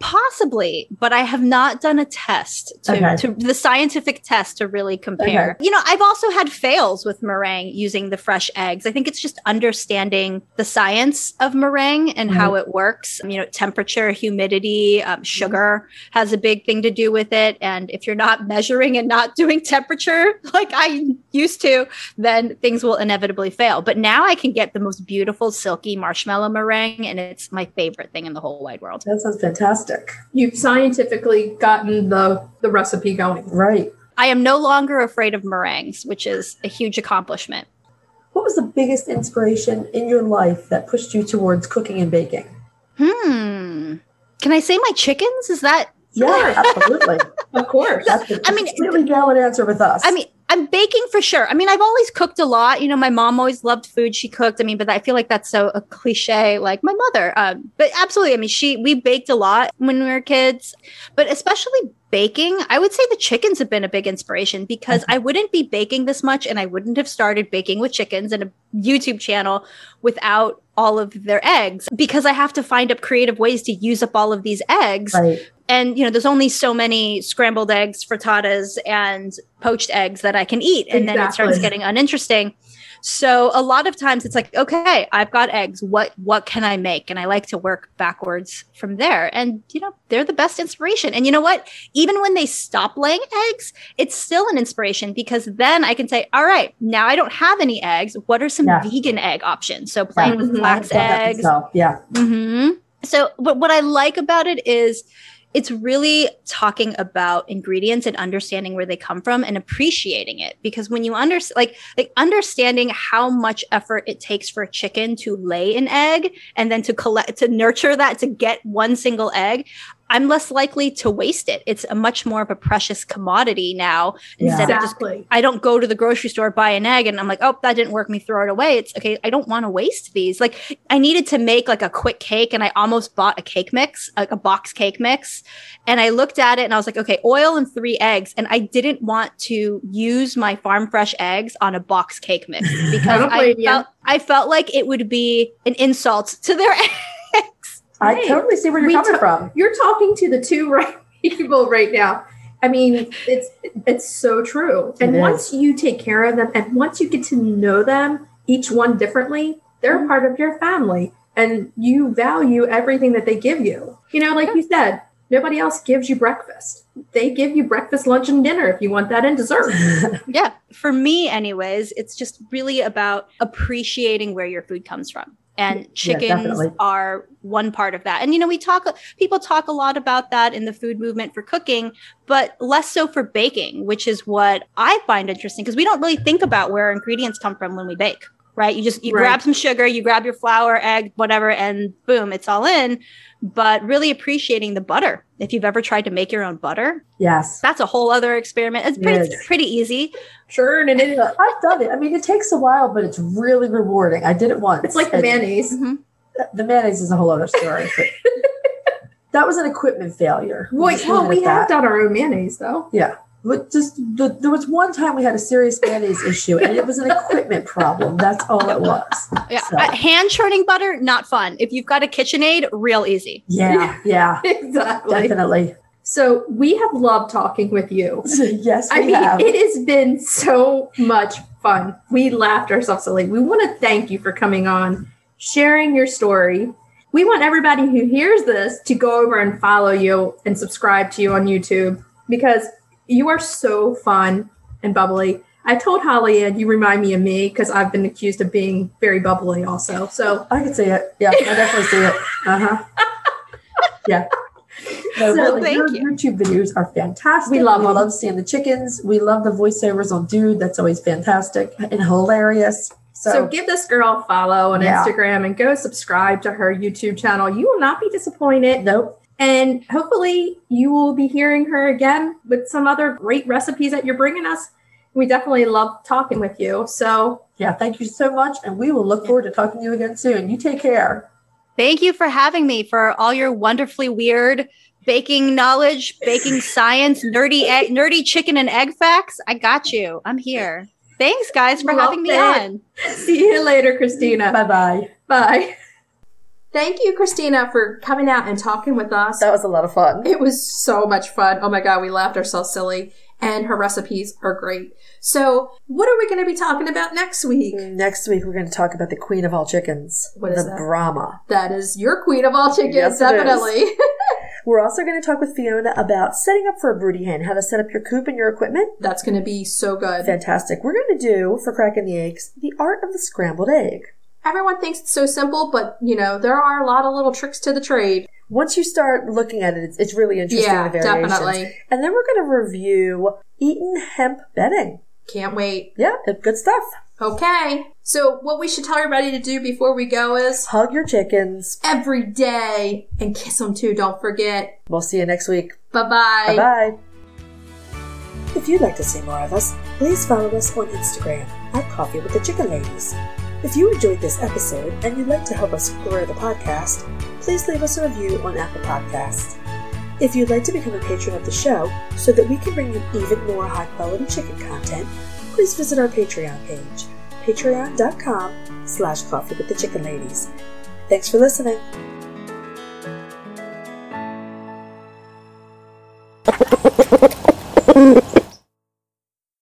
Possibly, but I have not done a test to, Okay. to the scientific test to really compare. You know, I've also had fails with meringue using the fresh eggs. I think it's just understanding the science of meringue and how it works. You know, temperature, humidity, um, sugar has a big thing to do with it. And if you're not measuring and not doing temperature like I used to, then things will inevitably fail. But now I can get the most beautiful, silky marshmallow meringue, and it's my favorite thing in the whole wide world. That sounds fantastic. You've scientifically gotten the the recipe going. Right. I am no longer afraid of meringues, which is a huge accomplishment. What was the biggest inspiration in your life that pushed you towards cooking and baking? Hmm. Can I say my chickens? Is that? Yeah, absolutely. Of course. That's a I mean, really valid answer with us. I mean, I'm baking for sure. I mean, I've always cooked a lot. You know, my mom always loved food. She cooked. I mean, but I feel like that's so a cliche, like my mother. Um, but absolutely, I mean, she we baked a lot when we were kids, but especially baking. I would say the chickens have been a big inspiration because I wouldn't be baking this much, and I wouldn't have started baking with chickens and a YouTube channel without all of their eggs because I have to find up creative ways to use up all of these eggs right. And you know there's only so many scrambled eggs frittatas and poached eggs that i can eat. And then it starts getting uninteresting. So a lot of times it's like okay i've got eggs. What what can i make? And i like to work backwards from there. And you know they're the best inspiration. And you know what? Even when they stop laying eggs it's still an inspiration because then i can say all right now i don't have any eggs. What are some Yeah. vegan egg options? So playing with Mhm. flax I've done that eggs. Yeah. hmm So, but what I like about it is it's really talking about ingredients and understanding where they come from and appreciating it. Because when you understand, like, like understanding how much effort it takes for a chicken to lay an egg and then to collect, to nurture that to get one single egg. I'm less likely to waste it. It's a much more of a precious commodity now instead of just Exactly. I don't go to the grocery store, buy an egg, and I'm like, oh, that didn't work. Me throw it away. It's okay. I don't want to waste these. Like, I needed to make like a quick cake, and I almost bought a cake mix, like a box cake mix. And I looked at it, and I was like, okay, oil and three eggs. And I didn't want to use my farm fresh eggs on a box cake mix because don't I felt I felt like it would be an insult to their eggs. I Hey, totally see where you're coming to- from. You're talking to the two right people right now. I mean, it's it's so true. And It is. once you take care of them, and once you get to know them, each one differently, they're mm-hmm. part of your family, and you value everything that they give you. You know, like you said, nobody else gives you breakfast. They give you breakfast, lunch, and dinner if you want that, and dessert. Yeah. For me, anyways, it's just really about appreciating where your food comes from. And chickens definitely. are one part of that. And, you know, we talk, people talk a lot about that in the food movement for cooking, but less so for baking, which is what I find interesting because we don't really think about where our ingredients come from when we bake, right? You just, you Right. grab some sugar, you grab your flour, egg, whatever, and boom, it's all in. But really appreciating the butter. If you've ever tried to make your own butter, yes. that's a whole other experiment. It's pretty, Yes. pretty easy. Sure, and it is. I've done it. I mean, it takes a while, but it's really rewarding. I did it once. It's like the and mayonnaise. Mm-hmm. The mayonnaise is a whole other story. But that was an equipment failure. Wait, Just well, we at have that. done our own mayonnaise though. Yeah. But just the, there was one time we had a serious mayonnaise issue, and it was an equipment problem. That's all it was. Yeah, So- uh, hand churning butter, not fun. If you've got a KitchenAid, real easy. Yeah, yeah, exactly. definitely. So we have loved talking with you. yes, we I mean, have. it has been so much fun. We laughed ourselves silly. We want to thank you for coming on, sharing your story. We want everybody who hears this to go over and follow you and subscribe to you on YouTube because you are so fun and bubbly. I told Holly and you remind me of me because I've been accused of being very bubbly also. So I can see it. Yeah, I definitely see it. Uh huh. Yeah. No, So, really, thank your you. YouTube videos are fantastic. We love We love seeing the chickens. We love the voiceovers on Dude. That's always fantastic and hilarious. So, So give this girl a follow on Yeah. Instagram and go subscribe to her YouTube channel. You will not be disappointed. nope. And hopefully you will be hearing her again with some other great recipes that you're bringing us. We definitely love talking with you. So Yeah, thank you so much. And we will look forward to talking to you again soon. You take care. Thank you for having me for all your wonderfully weird baking knowledge, baking science, nerdy egg, nerdy chicken and egg facts. I got you. I'm here. Thanks, guys, for Love having me it. on. see you later, Christina. Bye bye bye. Thank you, Christina, for coming out and talking with us. That was a lot of fun. It was so much fun. Oh my god, we laughed ourselves silly. And her recipes are great. So, what are we going to be talking about next week? Next week, we're going to talk about the queen of all chickens, What is the that? Brahma. That is your queen of all chickens, Yes, definitely. We're also going to talk with Fiona about setting up for a broody hen, how to set up your coop and your equipment. That's going to be so good. Fantastic. We're going to do, for cracking the eggs, the art of the scrambled egg. Everyone thinks it's so simple, but you know, there are a lot of little tricks to the trade. Once you start looking at it, it's, it's really interesting. Yeah, the definitely. And then we're going to review Eaton hemp bedding. Can't wait. Yeah, it- good stuff. Okay. So, what we should tell everybody to do before we go is Hug your chickens. every day and kiss them too. Don't forget. We'll see you next week. Bye bye. Bye bye. If you'd like to see more of us, please follow us on Instagram at Coffee with the Chicken Ladies. If you enjoyed this episode and you'd like to help us grow the podcast, please leave us a review on Apple Podcasts. If you'd like to become a patron of the show so that we can bring you even more high quality chicken content, please visit our Patreon page, patreon.com slash coffee with the chicken ladies. Thanks for listening.